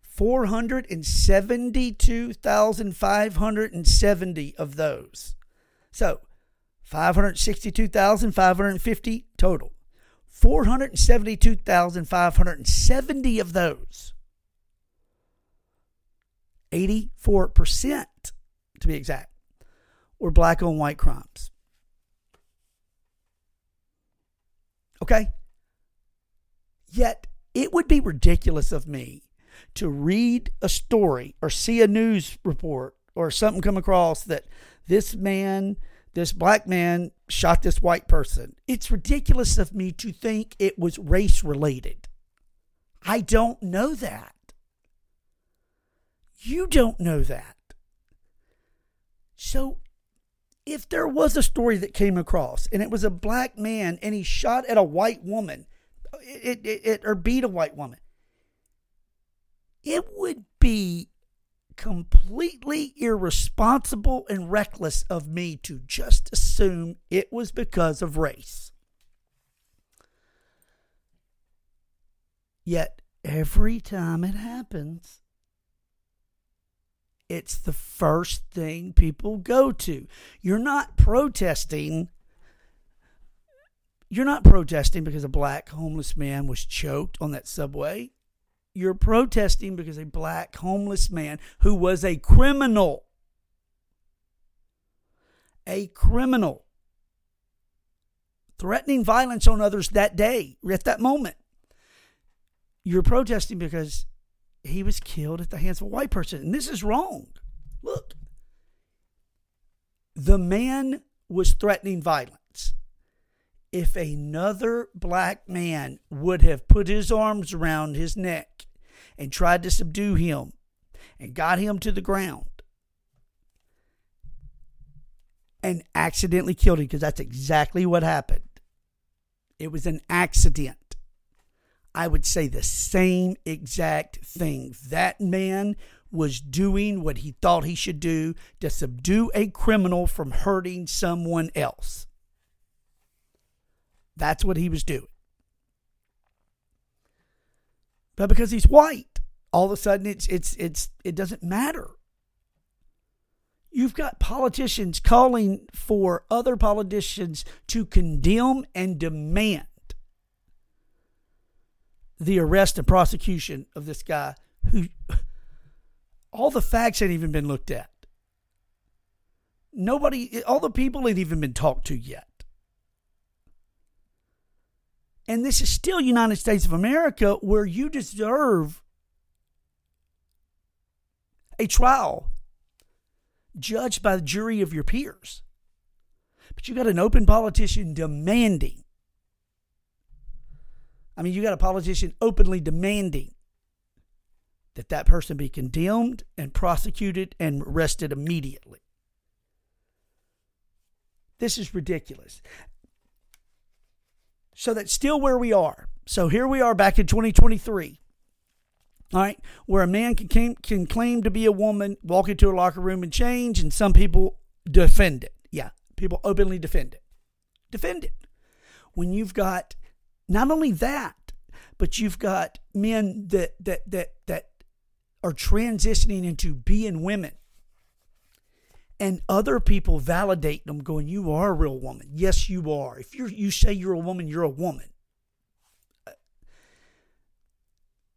472,570 of those. So, 562,550 total. 472,570 of those, 84% to be exact, were black on white crimes. Okay? Yet, it would be ridiculous of me to read a story or see a news report or something come across that this man this black man shot this white person. It's ridiculous of me to think it was race related. I don't know that. You don't know that. So, if there was a story that came across and it was a black man and he shot at a white woman, it, it, it or beat a white woman, it would be completely irresponsible and reckless of me to just assume it was because of race. Yet every time it happens, it's the first thing people go to. You're not protesting. You're not protesting because a black homeless man was choked on that subway. You're protesting because a black homeless man who was a criminal, a criminal, threatening violence on others that day, at that moment. You're protesting because he was killed at the hands of a white person. And this is wrong. Look, the man was threatening violence. If another black man would have put his arms around his neck and tried to subdue him and got him to the ground and accidentally killed him, because that's exactly what happened. It was an accident. I would say the same exact thing. That man was doing what he thought he should do to subdue a criminal from hurting someone else. That's what he was doing. But because he's white, all of a sudden it's it's it's it doesn't matter. You've got politicians calling for other politicians to condemn and demand the arrest and prosecution of this guy who all the facts ain't even been looked at. Nobody, all the people ain't even been talked to yet. And this is still United States of America where you deserve a trial judged by the jury of your peers. But you got an open politician demanding I mean, you got a politician openly demanding that that person be condemned and prosecuted and arrested immediately. This is ridiculous. So that's still where we are. So here we are back in 2023. All right, where a man can claim, can claim to be a woman, walk into a locker room and change, and some people defend it. Yeah, people openly defend it. Defend it. When you've got not only that, but you've got men that that that that are transitioning into being women. And other people validate them, going, You are a real woman. Yes, you are. If you you say you're a woman, you're a woman.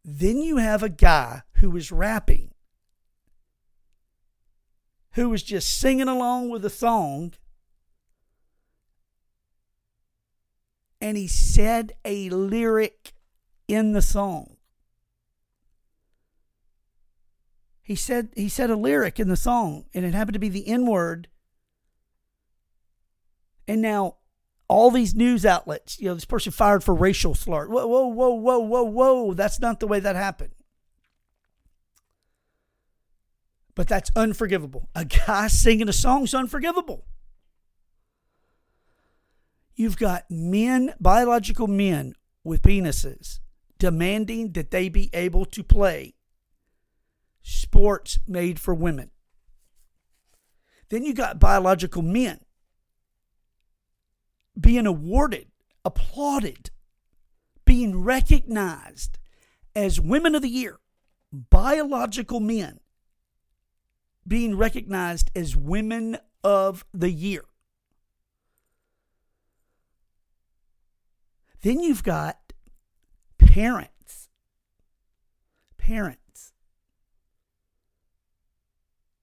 Then you have a guy who is rapping, who was just singing along with a song and he said a lyric in the song. He said he said a lyric in the song, and it happened to be the N word. And now all these news outlets, you know, this person fired for racial slur. Whoa, whoa, whoa, whoa, whoa, whoa. That's not the way that happened. But that's unforgivable. A guy singing a song is unforgivable. You've got men, biological men with penises, demanding that they be able to play sports made for women. Then you got biological men being awarded, applauded, being recognized as women of the year. Biological men being recognized as women of the year. Then you've got parents. Parents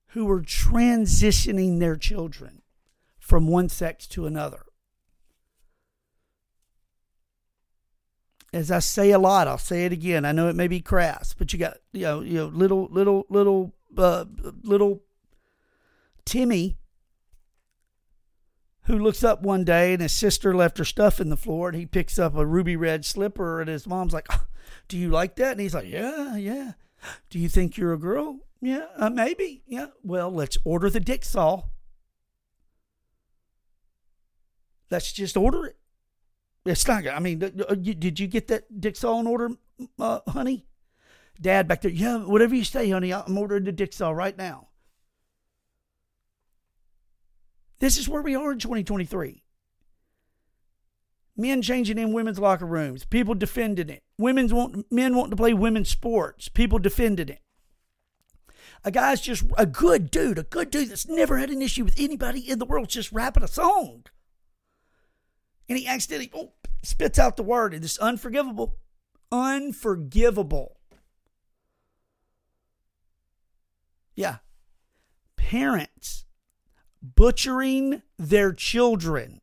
who are transitioning their children from one sex to another. As I say a lot, I'll say it again. I know it may be crass, but you got you know you know little little little uh, little Timmy who looks up one day and his sister left her stuff in the floor and he picks up a ruby red slipper and his mom's like, oh, Do you like that? And he's like, Yeah, yeah. Do you think you're a girl? Yeah, uh, maybe. Yeah. Well, let's order the dick saw. Let's just order it. It's not, I mean, uh, did you get that dick saw in order, uh, honey? Dad back there, yeah, whatever you say, honey, I'm ordering the Dixall right now. This is where we are in 2023. Men changing in women's locker rooms, people defending it. Women's want men wanting to play women's sports, people defending it. A guy's just a good dude, a good dude that's never had an issue with anybody in the world, just rapping a song. And he accidentally oh, spits out the word, and it's unforgivable. Unforgivable. Yeah. Parents butchering their children,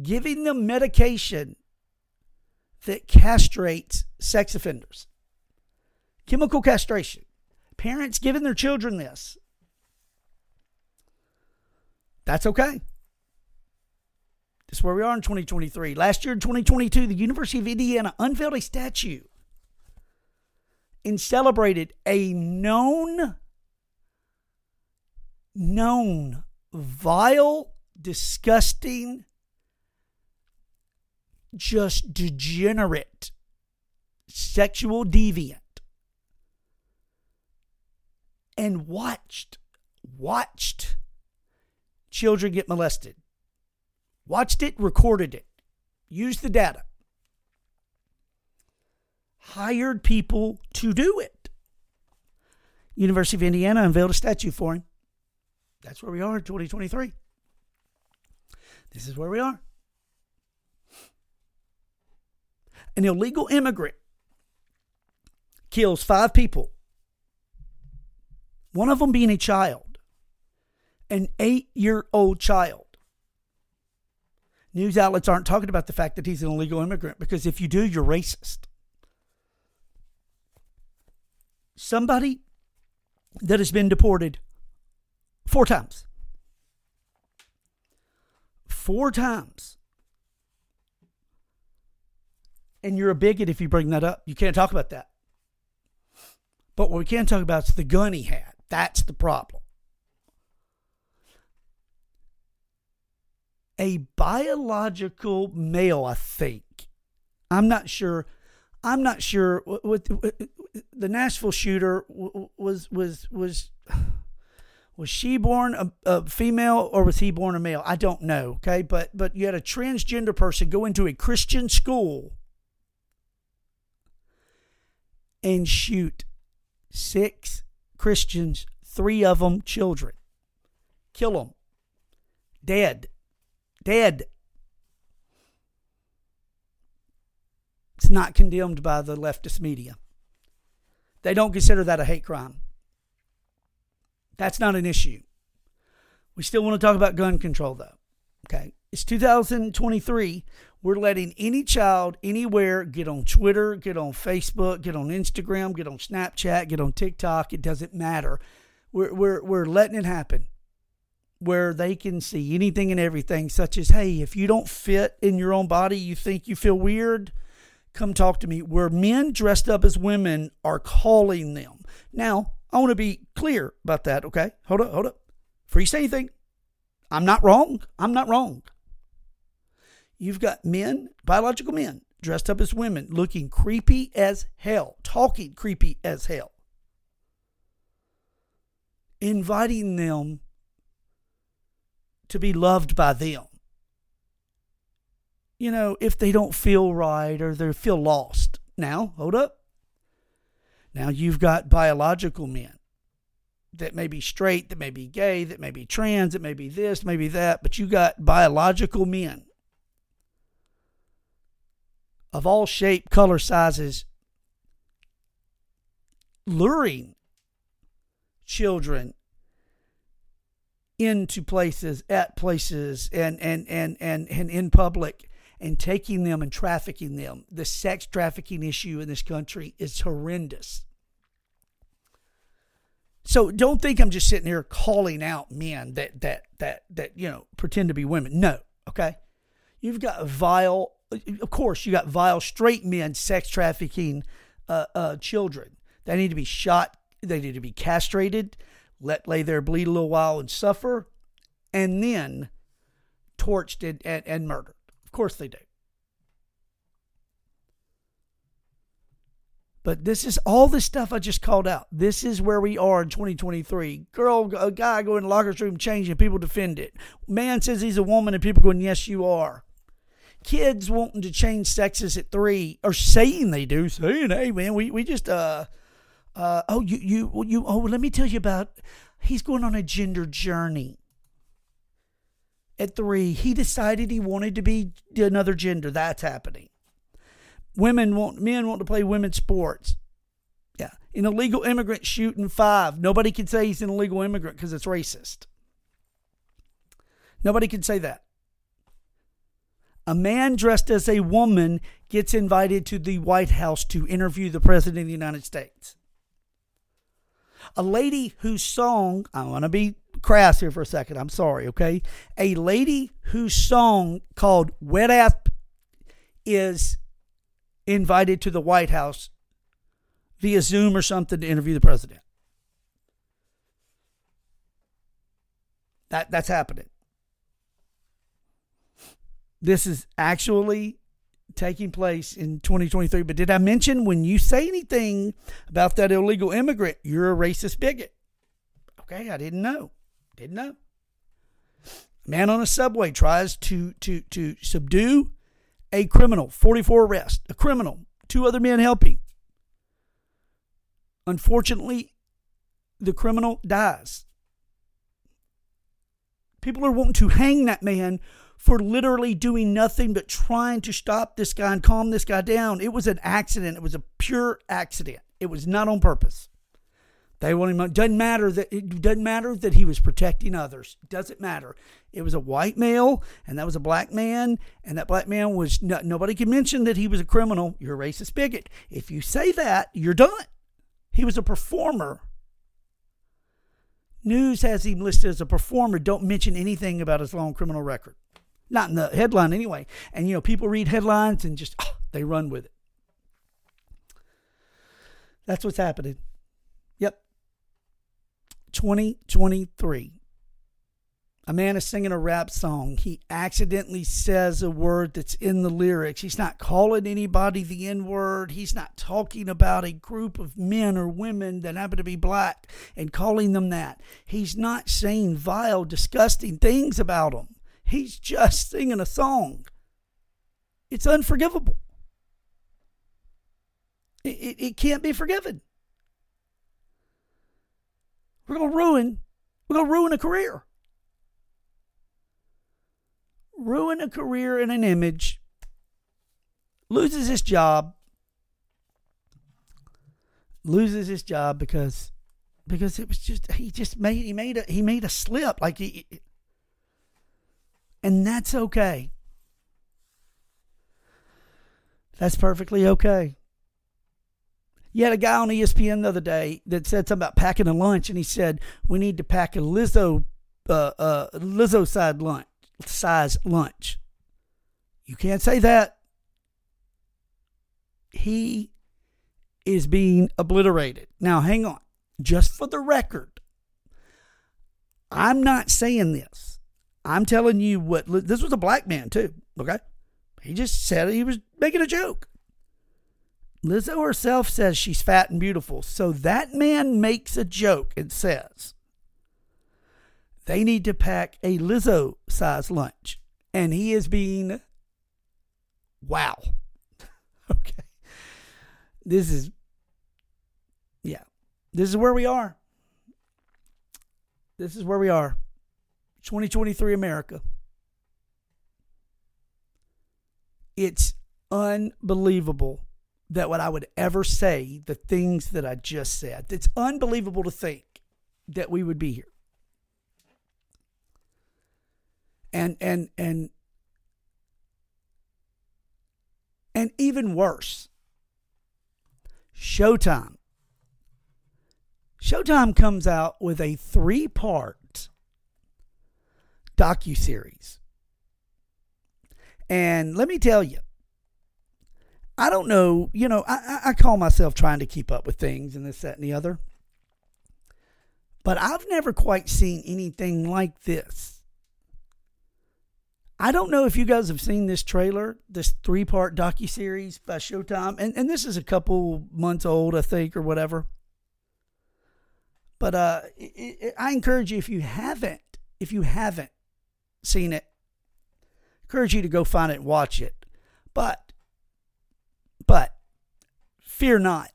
giving them medication that castrates sex offenders, chemical castration. Parents giving their children this. That's okay. This is where we are in 2023. Last year in 2022, the University of Indiana unveiled a statue and celebrated a known, known, vile, disgusting, just degenerate sexual deviant and watched, watched children get molested. Watched it, recorded it, used the data hired people to do it. University of Indiana unveiled a statue for him. That's where we are in 2023. This is where we are. An illegal immigrant kills five people, one of them being a child, an eight year old child. News outlets aren't talking about the fact that he's an illegal immigrant because if you do, you're racist. somebody that has been deported four times. Four times. And you're a bigot if you bring that up. You can't talk about that. But what we can talk about is the gun he had. That's the problem. A biological male, I think. I'm not sure. I'm not sure what, what, what the Nashville shooter was was was was she born a, a, female or was he born a male? I don't know. Okay, but but you had a transgender person go into a Christian school and shoot six Christians, three of them children, kill them, dead, dead. It's not condemned by the leftist media. They don't consider that a hate crime. That's not an issue. We still want to talk about gun control, though. Okay. It's 2023. We're letting any child anywhere get on Twitter, get on Facebook, get on Instagram, get on Snapchat, get on TikTok. It doesn't matter. We're, we're, we're letting it happen where they can see anything and everything, such as, hey, if you don't fit in your own body, you think you feel weird, come talk to me, where men dressed up as women are calling them. Now, I want to be clear about that, okay? Hold up, hold up. Before you say anything, I'm not wrong. I'm not wrong. You've got men, biological men, dressed up as women, looking creepy as hell, talking creepy as hell, inviting them to be loved by them you know, if they don't feel right or they feel lost. Now, hold up. Now you've got biological men that may be straight, that may be gay, that may be trans, that may be this, maybe that, but you got biological men of all shape, color, sizes, luring children into places, at places, and and and and, and in public and taking them and trafficking them. The sex trafficking issue in this country is horrendous. So don't think I'm just sitting here calling out men that that that that you know pretend to be women. No, okay. You've got vile, of course, you got vile straight men sex trafficking uh, uh, children. They need to be shot. They need to be castrated, let lay there, bleed a little while, and suffer, and then torched and, and, and murdered course they do. But this is all the stuff I just called out. This is where we are in 2023. Girl, a guy going in the locker room changing, people defend it. Man says he's a woman, and people going, yes, you are. Kids wanting to change sexes at three, or saying they do, saying, hey, man, we, we just, uh, uh, oh, you, you, you, oh, let me tell you about, he's going on a gender journey. At three, he decided he wanted to be another gender. That's happening. Women want men want to play women's sports. Yeah, an illegal immigrant shooting five. Nobody can say he's an illegal immigrant because it's racist. Nobody can say that. A man dressed as a woman gets invited to the White House to interview the President of the United States. A lady whose song, I want to be crass here for a second, I'm sorry, okay? A lady whose song called Wet Ass is invited to the White House via Zoom or something to interview the president. That that's happening. This is actually taking place in 2023. But did I mention when you say anything about that illegal immigrant, you're a racist bigot? Okay, I didn't know. Didn't know. Man on a subway tries to to to subdue a criminal, 44 arrests, a criminal, two other men helping. Unfortunately, the criminal dies. People are wanting to hang that man for literally doing nothing but trying to stop this guy and calm this guy down. It was an accident. It was a pure accident. It was not on purpose. They want him. Doesn't matter that it doesn't matter that he was protecting others. Doesn't matter. It was a white male, and that was a black man, and that black man was no, nobody can mention that he was a criminal. You're a racist bigot. If you say that, you're done. He was a performer. News has him listed as a performer. Don't mention anything about his long criminal record. Not in the headline anyway. And you know, people read headlines and just oh, they run with it. That's what's happening. Yep. 2023. A man is singing a rap song. He accidentally says a word that's in the lyrics. He's not calling anybody the N word. He's not talking about a group of men or women that happen to be black and calling them that. He's not saying vile, disgusting things about them. He's just singing a song. It's unforgivable. It, it, it can't be forgiven. We're going to ruin, we're going to ruin a career. Ruin a career and an image. Loses his job. Loses his job because because it was just he just made he made a he made a slip like he and that's okay. That's perfectly okay. You had a guy on ESPN the other day that said something about packing a lunch, and he said we need to pack a Lizzo, uh, uh, Lizzo side lunch, size lunch. You can't say that. He is being obliterated. Now, hang on. Just for the record, I'm not saying this. I'm telling you what this was a black man too. Okay, he just said he was making a joke. Lizzo herself says she's fat and beautiful. So that man makes a joke and says they need to pack a Lizzo size lunch. And he is being, wow. okay. This is, yeah, this is where we are. This is where we are. 2023 America. It's unbelievable that what I would ever say the things that I just said. It's unbelievable to think that we would be here. And and and and even worse. Showtime. Showtime comes out with a three-part docu-series. And let me tell you, I don't know, you know, I, I call myself trying to keep up with things and this, that, and the other. But I've never quite seen anything like this. I don't know if you guys have seen this trailer, this three part docu series by Showtime, and and this is a couple months old, I think, or whatever. But uh, it, it, I encourage you if you haven't, if you haven't seen it, encourage you to go find it and watch it. But, but, fear not.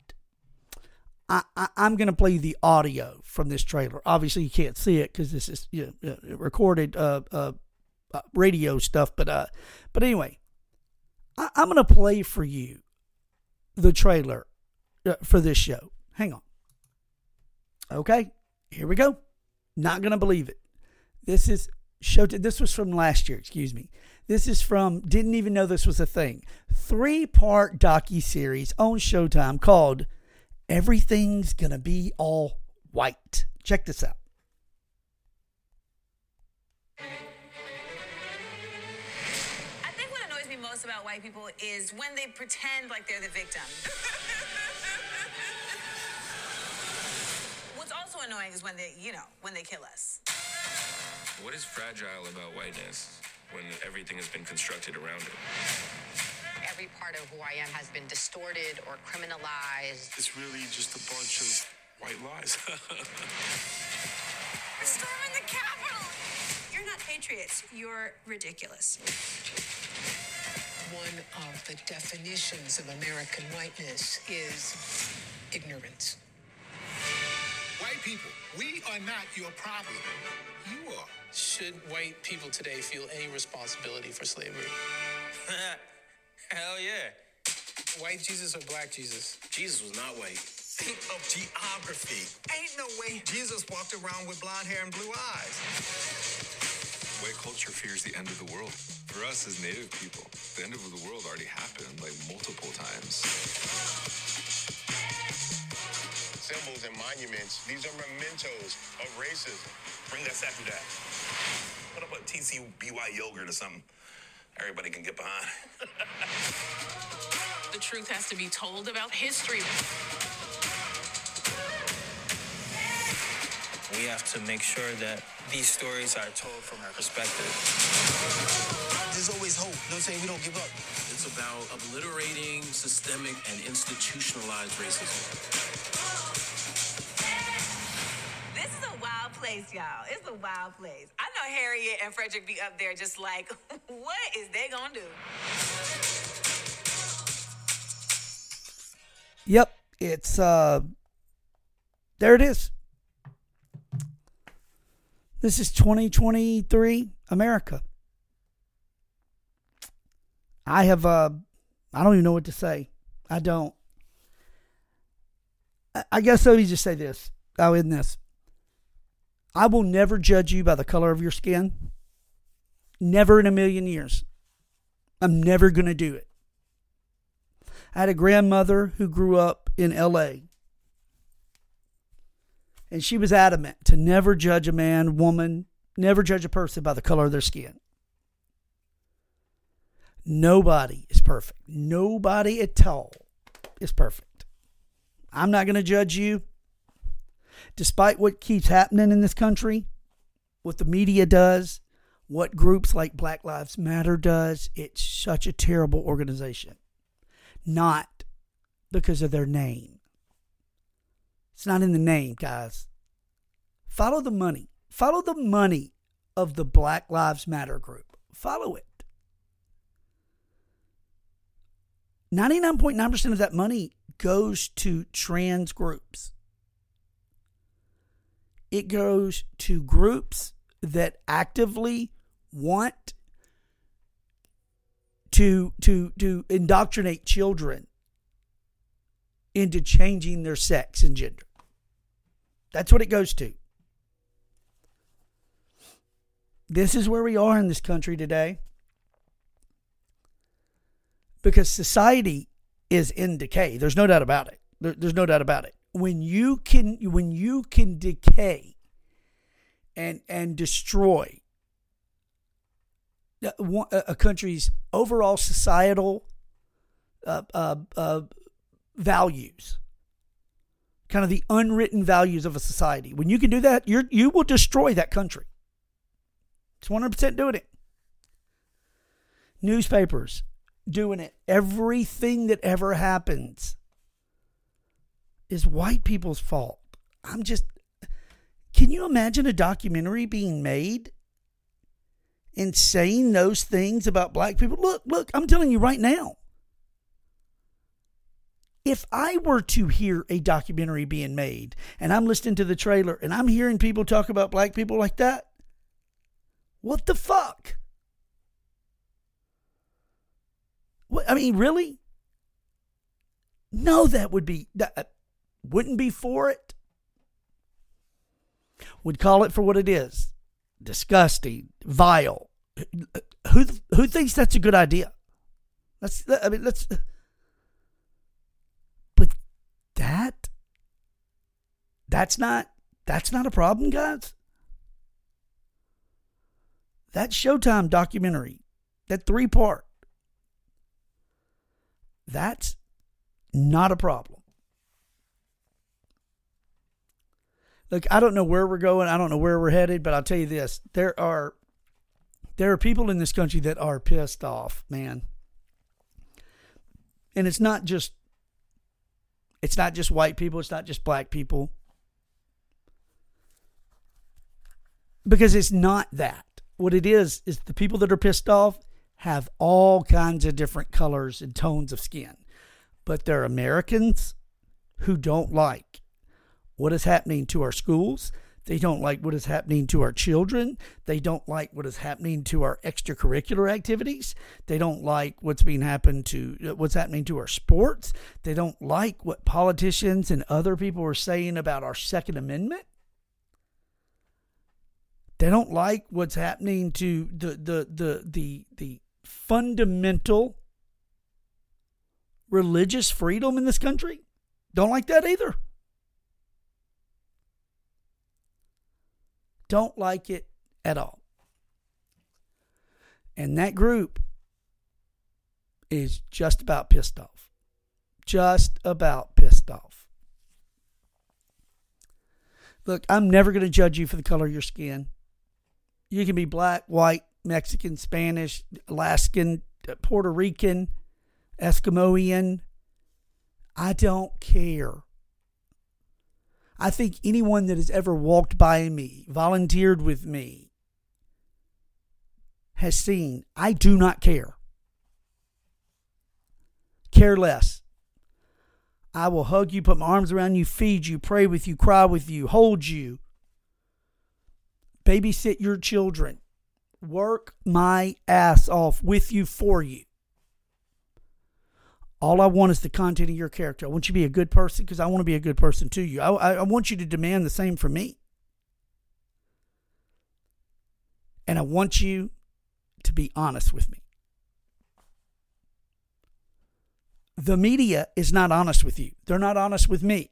I, I, am going to play the audio from this trailer. Obviously, you can't see it because this is you know, recorded uh, uh, uh, radio stuff. But uh, but anyway, I, am going to play for you the trailer uh, for this show. Hang on. Okay, here we go. Not going to believe it. This is show. This was from last year. Excuse me. This is from. Didn't even know this was a thing. Three part docu series on Showtime called Everything's gonna be all white. Check this out. I think what annoys me most about white people is when they pretend like they're the victim. What's also annoying is when they, you know, when they kill us. What is fragile about whiteness when everything has been constructed around it? every part of who I am has been distorted or criminalized. It's really just a bunch of white lies. Storming the Capitol! You're not patriots. You're ridiculous. One of the definitions of American whiteness is ignorance. White people, we are not your problem. You are. Should white people today feel any responsibility for slavery? Hell yeah. White Jesus or black Jesus? Jesus was not white. Think of geography. Ain't no way Jesus walked around with blonde hair and blue eyes. White culture fears the end of the world. For us as native people, the end of the world already happened like multiple times. Symbols and monuments, these are mementos of racism. Bring that statue down. Put up a TCBY yogurt or something everybody can get behind. the truth has to be told about history. We have to make sure that these stories are told from our perspective. There's always hope. You know what I'm saying? We don't give up. It's about obliterating systemic and institutionalized racism This is a wild place, y'all. It's a wild place. I know Harriet and Frederick be up there just like, what is they gonna do? Yep, it's uh there it is. This is 2023 America. I have uh I don't even know what to say. I don't. I guess let me just say this. Oh, in this. I will never judge you by the color of your skin. Never in a million years. I'm never going to do it. I had a grandmother who grew up in LA. And she was adamant to never judge a man, woman, never judge a person by the color of their skin. Nobody is perfect. Nobody at all is perfect. I'm not going to judge you despite what keeps happening in this country, what the media does, what groups like Black Lives Matter does, it's such a terrible organization. Not because of their name. It's not in the name, guys. Follow the money. Follow the money of the Black Lives Matter group. Follow it. 99.9% of that money goes to trans groups it goes to groups that actively want to to to indoctrinate children into changing their sex and gender. That's what it goes to. This is where we are in this country today. Because society is in decay. There's no doubt about it. There, there's no doubt about it when you can when you can decay and and destroy a country's overall societal uh, uh, uh, values, kind of the unwritten values of a society. When you can do that, you you will destroy that country. It's one hundred percent doing it. newspapers doing it. Everything that ever happens is white people's fault. I'm just. Can you imagine a documentary being made and saying those things about black people? Look, look, I'm telling you right now. If I were to hear a documentary being made and I'm listening to the trailer and I'm hearing people talk about black people like that, what the fuck? What, I mean, really? No, that would be that wouldn't be for it. Would call it for what it is: disgusting, vile. Who who thinks that's a good idea? Let's. I mean, let's. But that. That's not. That's not a problem, guys. That Showtime documentary, that three part, that's not a problem. Look, I don't know where we're going. I don't know where we're headed, but I'll tell you this: there are there are people in this country that are pissed off, man. And it's not just it's not just white people, it's not just black people. Because it's not that. What it is is the people that are pissed off have all kinds of different colors and tones of skin. But they're Americans who don't like what is happening to our schools. They don't like what is happening to our children. They don't like what is happening to our extracurricular activities. They don't like what's being happened to what's happening to our sports. They don't like what politicians and other people are saying about our Second Amendment. They don't like what's happening to the the the the the fundamental religious freedom in this country. Don't like that either. Don't like it at all. And that group is just about pissed off. Just about pissed off. Look, I'm never going to judge you for the color of your skin. You can be black, white, Mexican, Spanish, Alaskan, uh, Puerto Rican, Eskimoian. I don't care. I think anyone that has ever walked by me, volunteered with me, has seen I do not care. Care less. I will hug you, put my arms around you, feed you, pray with you, cry with you, hold you, babysit your children, work my ass off with you for you. All I want is the content of your character. I want you to be a good person because I want to be a good person to you. I, I, want you to demand the same from me. And I want you to be honest with me. The media is not honest with you. They're not honest with me.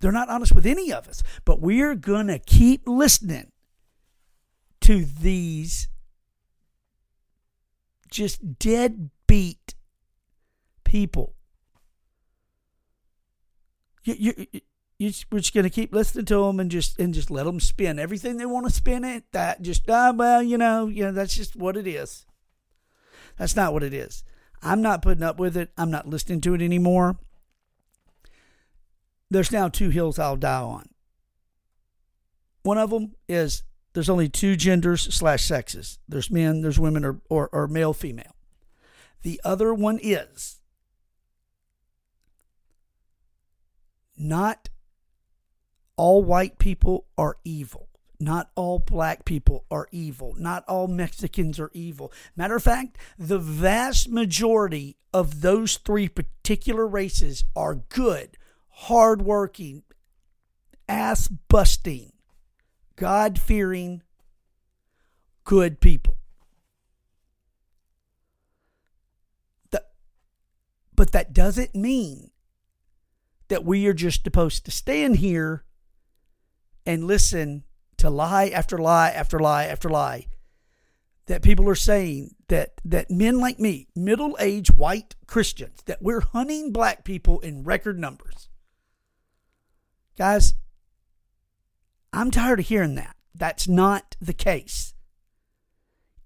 They're not honest with any of us. But we're going to keep listening to these just deadbeat people. You, you, you, we're just going to keep listening to them and just and just let them spin everything they want to spin it. That just ah well, you know, you know that's just what it is. That's not what it is. I'm not putting up with it. I'm not listening to it anymore. There's now two hills I'll die on. One of them is there's only two genders slash sexes. There's men, there's women, or, or, or male, female. The other one is not all white people are evil. Not all black people are evil. Not all Mexicans are evil. Matter of fact, the vast majority of those three particular races are good, hardworking, ass busting, God fearing, good people. The, but that doesn't mean that we are just supposed to stand here and listen to lie after lie after lie after lie that people are saying that that men like me, middle-aged white Christians, that we're hunting black people in record numbers. Guys, I'm tired of hearing that. That's not the case.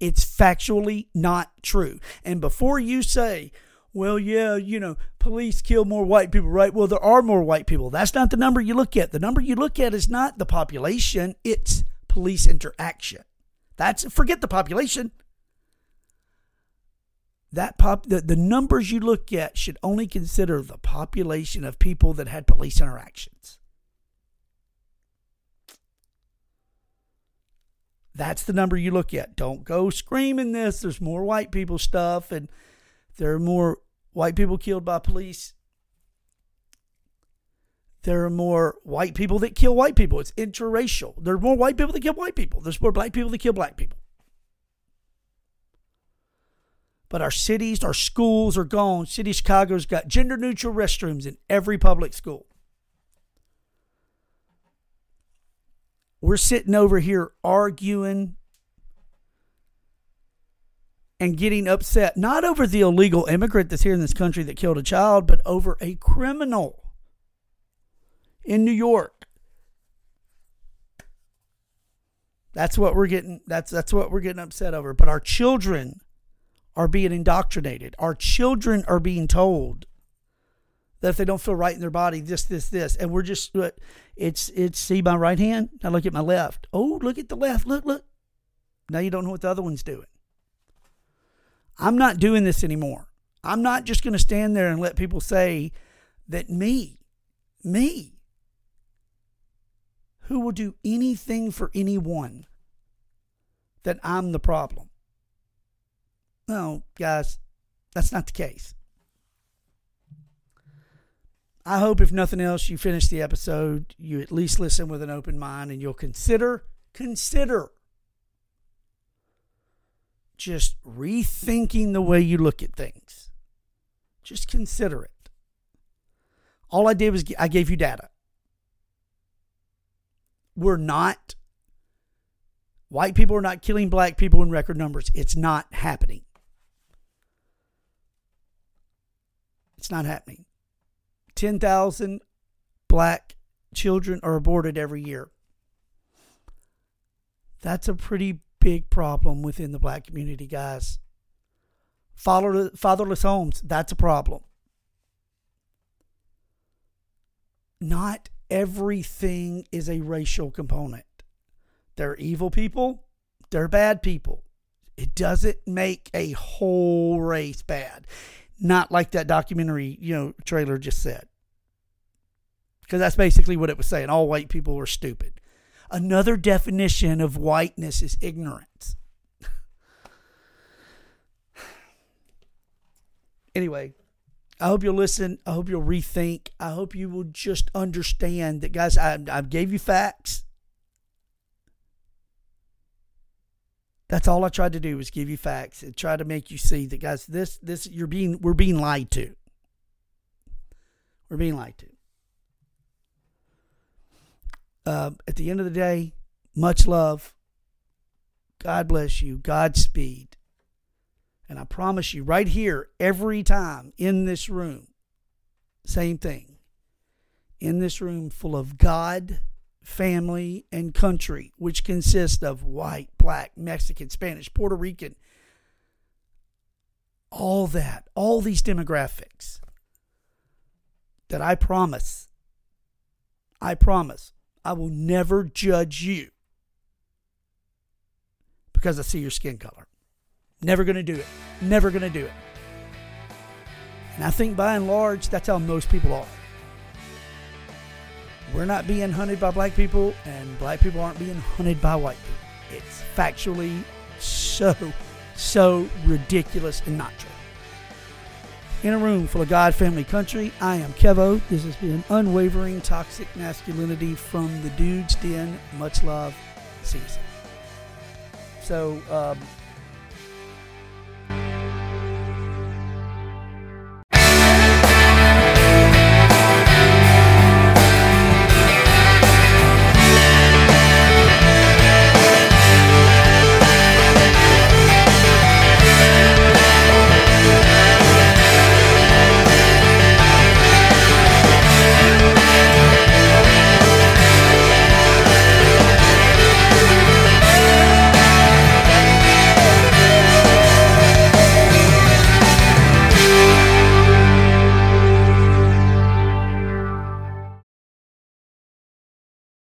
It's factually not true. And before you say, well, yeah, you know, police kill more white people, right? Well, there are more white people. That's not the number you look at. The number you look at is not the population, it's police interaction. That's forget the population. That pop the, the numbers you look at should only consider the population of people that had police interactions. That's the number you look at. Don't go screaming this. There's more white people stuff and there are more white people killed by police. There are more white people that kill white people. It's interracial. There are more white people that kill white people. There's more black people that kill black people. But our cities, our schools are gone. City Chicago's got gender neutral restrooms in every public school. We're sitting over here arguing and getting upset, not over the illegal immigrant that's here in this country that killed a child, but over a criminal in New York. That's what we're getting that's that's what we're getting upset over. But our children are being indoctrinated. Our children are being told that if they don't feel right in their body, this, this, this, and we're just it's it's see my right hand. Now look at my left. Oh, look at the left. Look, look. Now you don't know what the other one's doing. I'm not doing this anymore. I'm not just going to stand there and let people say that me, me, who will do anything for anyone, that I'm the problem. No, guys, that's not the case. I hope, if nothing else, you finish the episode, you at least listen with an open mind and you'll consider, consider just rethinking the way you look at things. Just consider it. All I did was I gave you data. We're not, white people are not killing black people in record numbers. It's not happening. It's not happening. 10,000 black children are aborted every year. That's a pretty big problem within the black community, guys. Father, fatherless homes, that's a problem. Not everything is a racial component. There are evil people, there are bad people. It doesn't make a whole race bad. Not like that documentary, you know, trailer just said. Because that's basically what it was saying. All white people were stupid. Another definition of whiteness is ignorance. anyway, I hope you'll listen. I hope you'll rethink. I hope you will just understand that, guys. I, I gave you facts. That's all I tried to do was give you facts and try to make you see that, guys. This, this, you're being, we're being lied to. We're being lied to. Uh, at the end of the day, much love. God bless you. Godspeed. And I promise you, right here, every time in this room, same thing. In this room full of God, family, and country, which consists of white, black, Mexican, Spanish, Puerto Rican, all that, all these demographics that I promise, I promise, I will never judge you because I see your skin color. Never going to do it. Never going to do it. And I think by and large, that's how most people are. We're not being hunted by black people, and black people aren't being hunted by white people. It's factually so, so ridiculous and not true. In a room full of God, family, country, I am Kevo. This has been Unwavering Toxic Masculinity from the Dude's Den. Much love. See you soon. So, um,